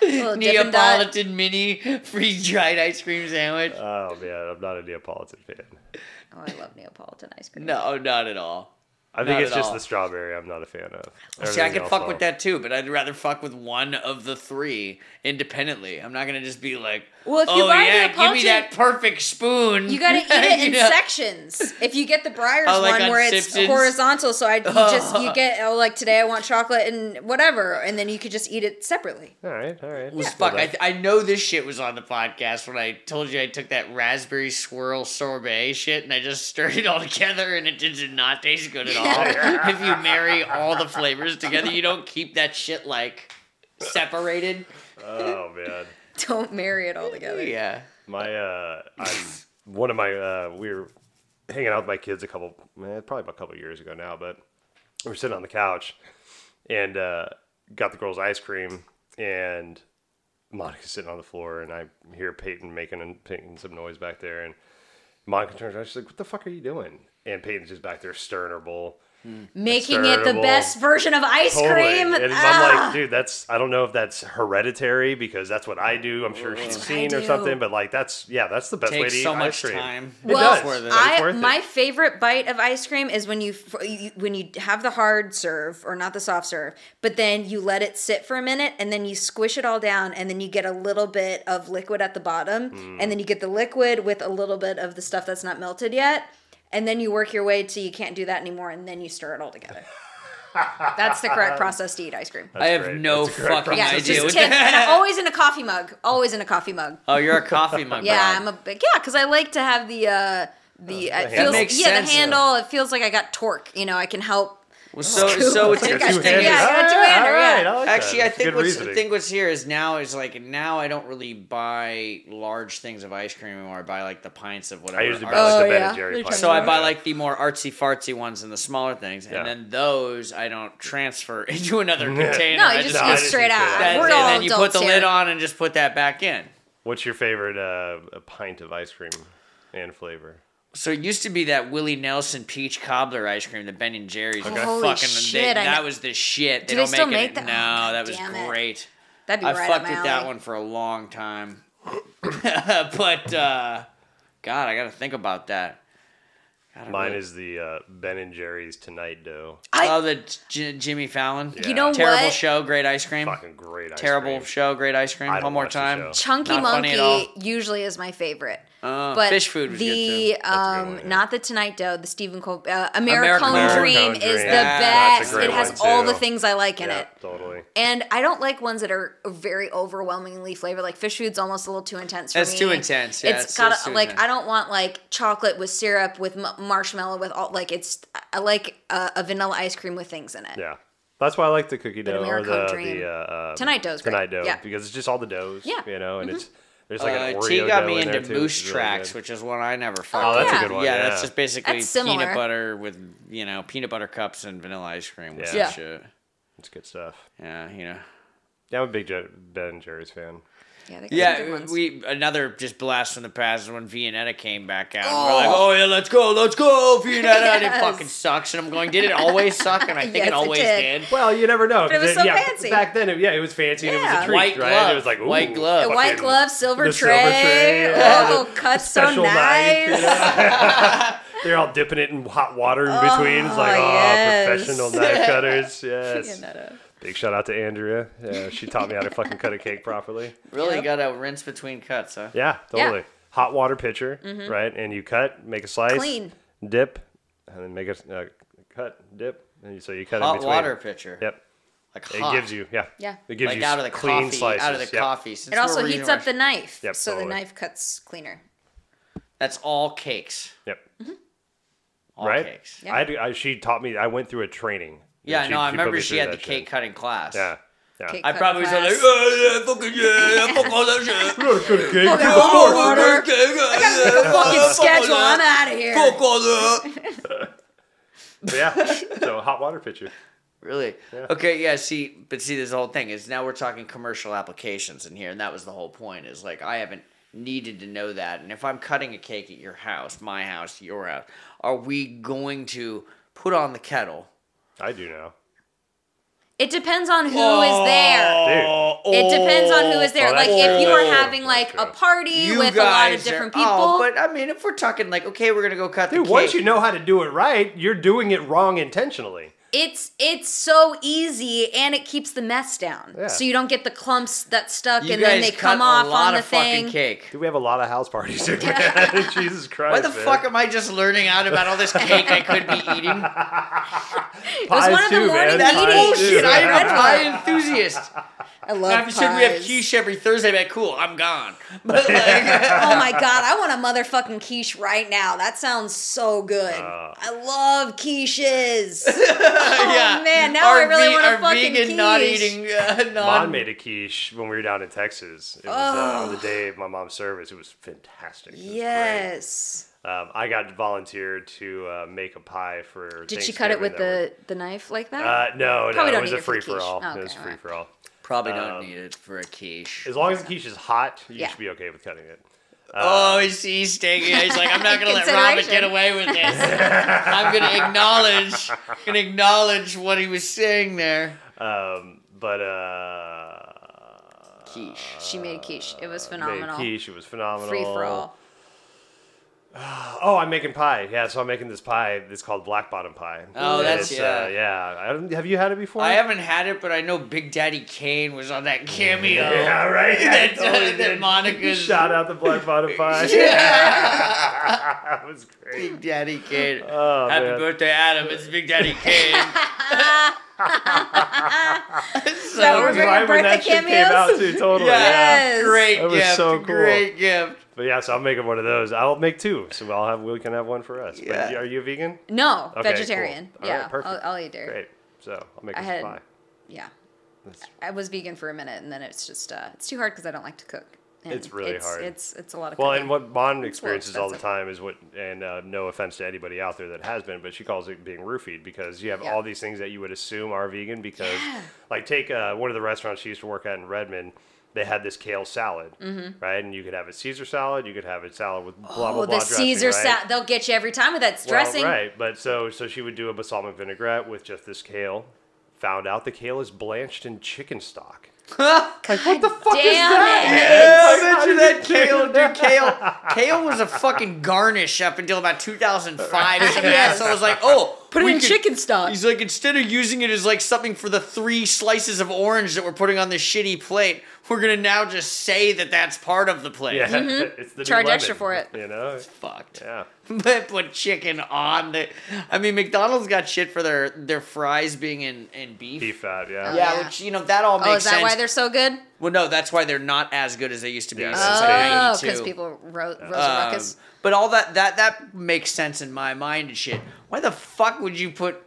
Little fucking Neapolitan mini freeze dried ice cream sandwich. Oh man, I'm not a Neapolitan fan. Oh, I love Neapolitan ice cream. No, not at all. I think Not it's just all. the strawberry I'm not a fan of. See, I Everything could fuck I'll- with that too, but I'd rather fuck with one of the three independently. I'm not gonna just be like, Well, if you oh buy yeah, Neapolitan- give me that perfect spoon. You gotta eat it in know? sections. If you get the Breyers Oh, like one on where it's horizontal, so I you just you get oh like today I want chocolate and whatever, and then you could just eat it separately. All right, all right. was Yeah. fuck. I, I know this shit was on the podcast when I told you I took that raspberry swirl sorbet shit and I just stirred it all together and it did not taste good at all. if you marry all the flavors together, you don't keep that shit like separated. Oh man. Don't marry it all together. Yeah. My uh, I'm one of my uh, we were hanging out with my kids a couple, man, probably about a couple years ago now, but we were sitting on the couch and uh, got the girls ice cream and Monica's sitting on the floor and I hear Peyton making making some noise back there and Monica turns around she's like, "What the fuck are you doing?" And Peyton's just back there stirring her bowl. Making it the best version of ice Totally. cream. And I'm Ah. like, dude, that's I don't know if that's hereditary because that's what I do. I'm sure she's seen or something, but like that's yeah, that's the best way to Takes eat so ice much cream. time. It well, does. worth it. It's I my favorite bite of ice cream is when you, you when you have the hard serve or not the soft serve, but then you let it sit for a minute and then you squish it all down and then you get a little bit of liquid at the bottom Mm. and then you get the liquid with a little bit of the stuff that's not melted yet and then you work your way till you can't do that anymore and then you stir it all together. That's the correct process to eat ice cream. I have great. no That's a great fucking Yeah, idea. just what tip, that- and always in a coffee mug. Always in a coffee mug. oh, you're a coffee mug. Yeah, broad. I'm a big yeah, because I like to have the uh the it feels yeah sense, the handle. It feels like I got torque. You know, I can help. Well, so so it's a interesting. two-handed. Yeah, I got a Ah, two-hander, all right, yeah. I like Actually, that. I think what's reasoning. I think what's here is now is like now I don't really buy large things of ice cream anymore. I buy like the pints of whatever. I usually buy like Oh, the Ben yeah. and Jerry pints. so I buy like the more artsy fartsy ones and the smaller things, Yeah. and then those I don't transfer into another container. No, you just No, I go straight out. that. We're it. all then you put the here. lid on and just put that back in. What's your favorite uh, a pint of ice cream and flavor? So it used to be that Willie Nelson peach cobbler ice cream, the Ben and Jerry's. Okay. Holy fucking, shit, They, that know- was the shit. Do they they don't still make, make that? No, Oh, that was damn it. great. That'd be I right fucked up my with that one for a long time. but uh God, I gotta think about that. Gotta Mine really- is the uh, Ben and Jerry's Tonight Dough. I- oh the J- Jimmy Fallon. Yeah. You know Terrible what? show, great ice cream. Fucking great ice Terrible cream. show, great ice cream. I One don't more watch the time. show. Chunky Not funny at all. Monkey usually is my favorite. Uh, but Phish Food was the good too. That's good um, one, yeah. not the Tonight Dough, the Stephen Col- uh, Americone, Americone Dream Dream. is the Yeah, that's a best. It has all the things I like in yeah, it. totally. And I don't like ones that are very overwhelmingly flavored. Like Phish Food's almost a little too intense for That's me. too intense, yeah, it's it's- got it's too like intense. I don't want like chocolate with syrup with m- marshmallow with all like it's. I like a, a vanilla ice cream with things in it. Yeah. That's why I like the cookie dough or Americone the, Dream. the uh, um, Tonight dough's great. Tonight dough Yeah. because it's just all the doughs. Yeah. Mm-hmm. You know, and it's there's like an Uh, Oreo T got dough me into there too, Moose really Tracks, which is one I never fucked Oh, that's a good one, Yeah, yeah. that's just basically That's peanut butter with you know peanut butter cups and vanilla ice cream with Yeah. some shit. It's good stuff. Yeah, you know. Yeah, I'm a big Ben and Jerry's fan. Yeah, they got some good Yeah, ones. we another just blast from the past is when Viennetta came back out. We're like, oh, oh yeah, let's go, let's go, Viennetta. And it fucking sucks. And I'm going, did it always suck? And I think Yes, it it always did. did. Well, you never know. But it was 'cause so yeah, fancy. Back then, it, yeah, it was fancy and it was a treat, White right? glove. It was like ooh, White glove. a white glove, silver the tray. silver tray, yeah, oh, cut so special knife, nice. you know? They're all dipping it in hot water in between. It's like, oh, yes. professional knife cutters. Yes. Big shout out to Andrea. Yeah, she taught me how to fucking cut a cake properly. Really Yep. got to rinse between cuts, huh? Yeah, Yeah. totally. Hot water pitcher, right? And you cut, make a slice, Clean. dip, and then make a uh, cut, dip, and you, so you cut in Hot between. water pitcher. Yep. Like It hot. gives you, yeah, Yeah. It gives like you out of the clean coffee, slices. out of the Yep. coffee. Since It also heats reading up the knife, Yep, so the knife cuts cleaner. That's all cakes. Yep. All right. cakes. Yeah. I, do- I, she taught me. I went through a training. Yeah, She- no, I she put remember me she through had the that cake shit. cutting class. Yeah. Yeah. Cake I cutting probably was class. like, oh, yeah, fucking yeah, yeah, fuck all that shit. Oh, Order. Fucking schedule. I'm out of here. Fuck all that. But yeah. So hot water pitcher. Really? Yeah. Okay, yeah, see, but see, this whole thing is now we're talking commercial applications in here, and that was the whole point is like, I haven't needed to know that. And if I'm cutting a cake at your house, my house, your house, are we going to put on the kettle? I do know. It depends on who is there. Dude. It depends on who is there. Oh, like that's if you are having like a party You with a lot of guys are- different oh, people. Oh, but I mean, if we're talking like, okay, we're gonna go cut Dude, the cake. once you know how to do it right, you're doing it wrong intentionally. It's it's so easy and it keeps the mess down. Yeah. So you don't get the clumps that stuck You and then guys they cut come off a lot on the of fucking thing. cake. Dude, we have a lot of house parties here, man. Jesus Christ. Why the man. fuck am I just learning out about all this cake I could be eating? It was Pies one of the too, morning man. That's Pies meetings. too. bullshit. I am a pie enthusiast. I love Now, if you said we have quiche every Thursday, I'd be like, cool, I'm gone. But like, oh my god, I want a motherfucking quiche right now. That sounds so good. Uh. I love quiches. yeah. Oh, man, now I really want a our fucking vegan not quiche. eating uh, non. Mom made a quiche when we were down in Texas. It was uh, on the Oh. day of my mom's service. It was fantastic. It was great. yes. Um, I got volunteered to uh, make a pie for. Did she cut it with Thanksgiving the, the knife like that? that. Uh, no, no, it was a it for the free for all. quiche. it was free alright. for all. Probably don't Um, need it for a quiche. As long as the quiche is hot, you Yeah. should be okay with cutting it. Oh, he's, he's taking. He's like, I'm not gonna let Robert get away with this. I'm gonna acknowledge, gonna acknowledge what he was saying there. Um, but uh, Quiche. she made quiche. It was made phenomenal. quiche. It was phenomenal. Free for all. Oh, I'm making pie. Yeah, so I'm making this pie. It's called black bottom pie. Oh, And that's- it's, yeah. Uh, yeah. I don't, have you had it before? I haven't had it, but I know Big Daddy Kane was on that cameo. Yeah, right. That, I totally that did. Monica's Shout out the black bottom pie. that was great. Big Daddy Kane. Oh, Happy man. birthday, Adam. It's Big Daddy Kane. so, That That was Remember right when birthday that shit came cameos? out too. Totally. yeah, Yes. great That was gift. so cool. Great gift. But yeah, so I'm making one of those. I'll make two, so I'll have we can have one for us. Yeah. But are you a vegan? No, Okay, vegetarian. cool. All right, yeah, perfect. I'll, I'll eat dairy. Great. So I'll make I had- a pie. Yeah, That's- I was vegan for a minute, and then it's just uh, it's too hard because I don't like to cook. And It's really it's, hard. It's it's a lot of Well, cooking. and what Bond experiences all the time is what, and uh, no offense to anybody out there that has been, but she calls it being roofied because you have Yeah. all these things that you would assume are vegan because, Yeah. like, take uh, one of the restaurants she used to work at in Redmond. They had this kale salad, right? And you could have a Caesar salad, you could have a salad with blah blah Mm-hmm. oh, blah. the dressing, Caesar right? salad. They'll get you every time with that dressing. Well, right, but so so she would do a balsamic vinaigrette with just this kale. Found out the kale is blanched in chicken stock. Like what the fuck is that? it. I mentioned that kale, dude. Kale, kale was a fucking garnish up until about 2005. So Yes. I was like, oh, Put it in could- chicken stock. He's like, instead of using it as like something for the three slices of orange that we're putting on this shitty plate, we're gonna now just say that that's part of the plate. Yeah, it's the Charge lemon, extra for it. You know? it's Fucked. Yeah. But put chicken on the. I mean, McDonald's got shit for their their fries being in in beef. Beef fat. Yeah. Oh, Yeah, Yeah. which you know that all makes Oh, is that sense. why they're so good? well, no, that's why they're not as good as they used to be Yeah, since that's Oh, '92. because people ro- rose a Um, ruckus. but all that that that makes sense in my mind and shit. Why the fuck would you put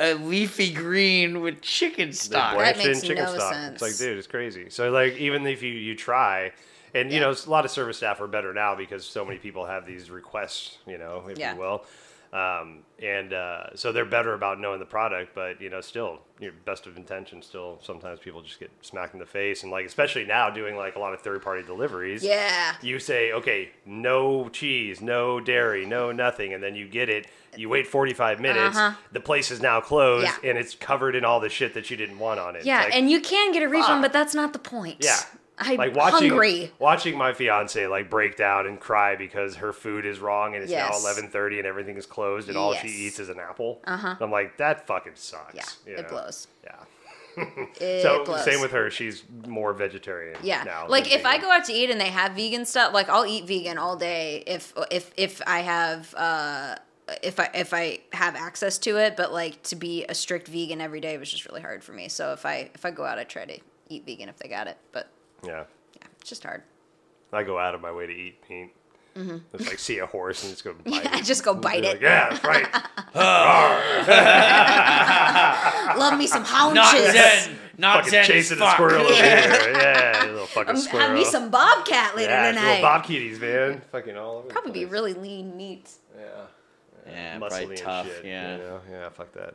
a leafy green with chicken stock? blanched it in makes chicken no stock. sense. It's like, dude, it's crazy. So like, even if you you try, and you Yeah. know, a lot of service staff are better now because so many people have these requests, you know, if Yeah. you will. Um, and uh, so they're better about knowing the product, but you know, still, your best of intentions, still sometimes people just get smacked in the face, and like especially now doing like a lot of third party deliveries. Yeah. You say, okay, no cheese, no dairy, no nothing, and then you get it. You wait 45 minutes. Uh-huh. The place is now closed, Yeah. and it's covered in all the shit that you didn't want on it. Yeah, like, and you can get a refund, but that's not the point. yeah. I'm like watching hungry. watching my fiance like break down and cry because her food is wrong and it's Yes. now eleven thirty and everything is closed and all she eats is an apple. Uh-huh. I'm like that fucking sucks. Yeah, you it know? blows. Yeah. It so blows. same with her. She's more vegetarian. Yeah, Now like if I go out to eat and they have vegan stuff, like I'll eat vegan all day if if if I have uh if I if I have access to it. But like to be a strict vegan every day was just really hard for me. So if I if I go out, I try to eat vegan if they got it. But yeah, yeah, it's just hard. I go out of my way to eat meat. It's like see a horse and just go bite Mm-hmm. Yeah, it. just go Be bite like, it. yeah, that's right. Love me some hound Not shiz. Zen. Not fucking Zen. as chasing a fuck. squirrel over here. Yeah, little fucking Um, squirrel. have me some bobcat later yeah, tonight. little bobkitties, man. Fucking all over. the Probably be really lean meat. Yeah. Yeah, muscly probably and tough. shit, yeah. You know? Yeah, fuck that.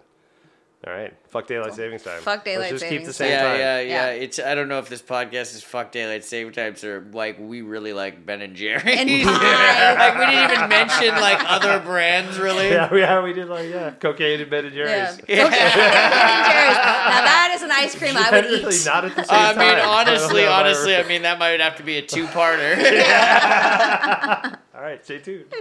All right. Fuck daylight savings time. Fuck daylight Let's just keep the same yeah, time. yeah, yeah, Yeah. It's I don't know if this podcast is fuck daylight saving times or like we really like Ben and Jerry's. And pie. like we didn't even mention like other brands really. Yeah, we, yeah, we did like yeah, cocaine and Ben and Yeah. Jerry's. Okay. Ben and Jerry's. Now that is an ice cream I would eat. Not at the same I time. mean, honestly, I honestly, ever- I mean that might have to be a two-parter. All right, stay tuned.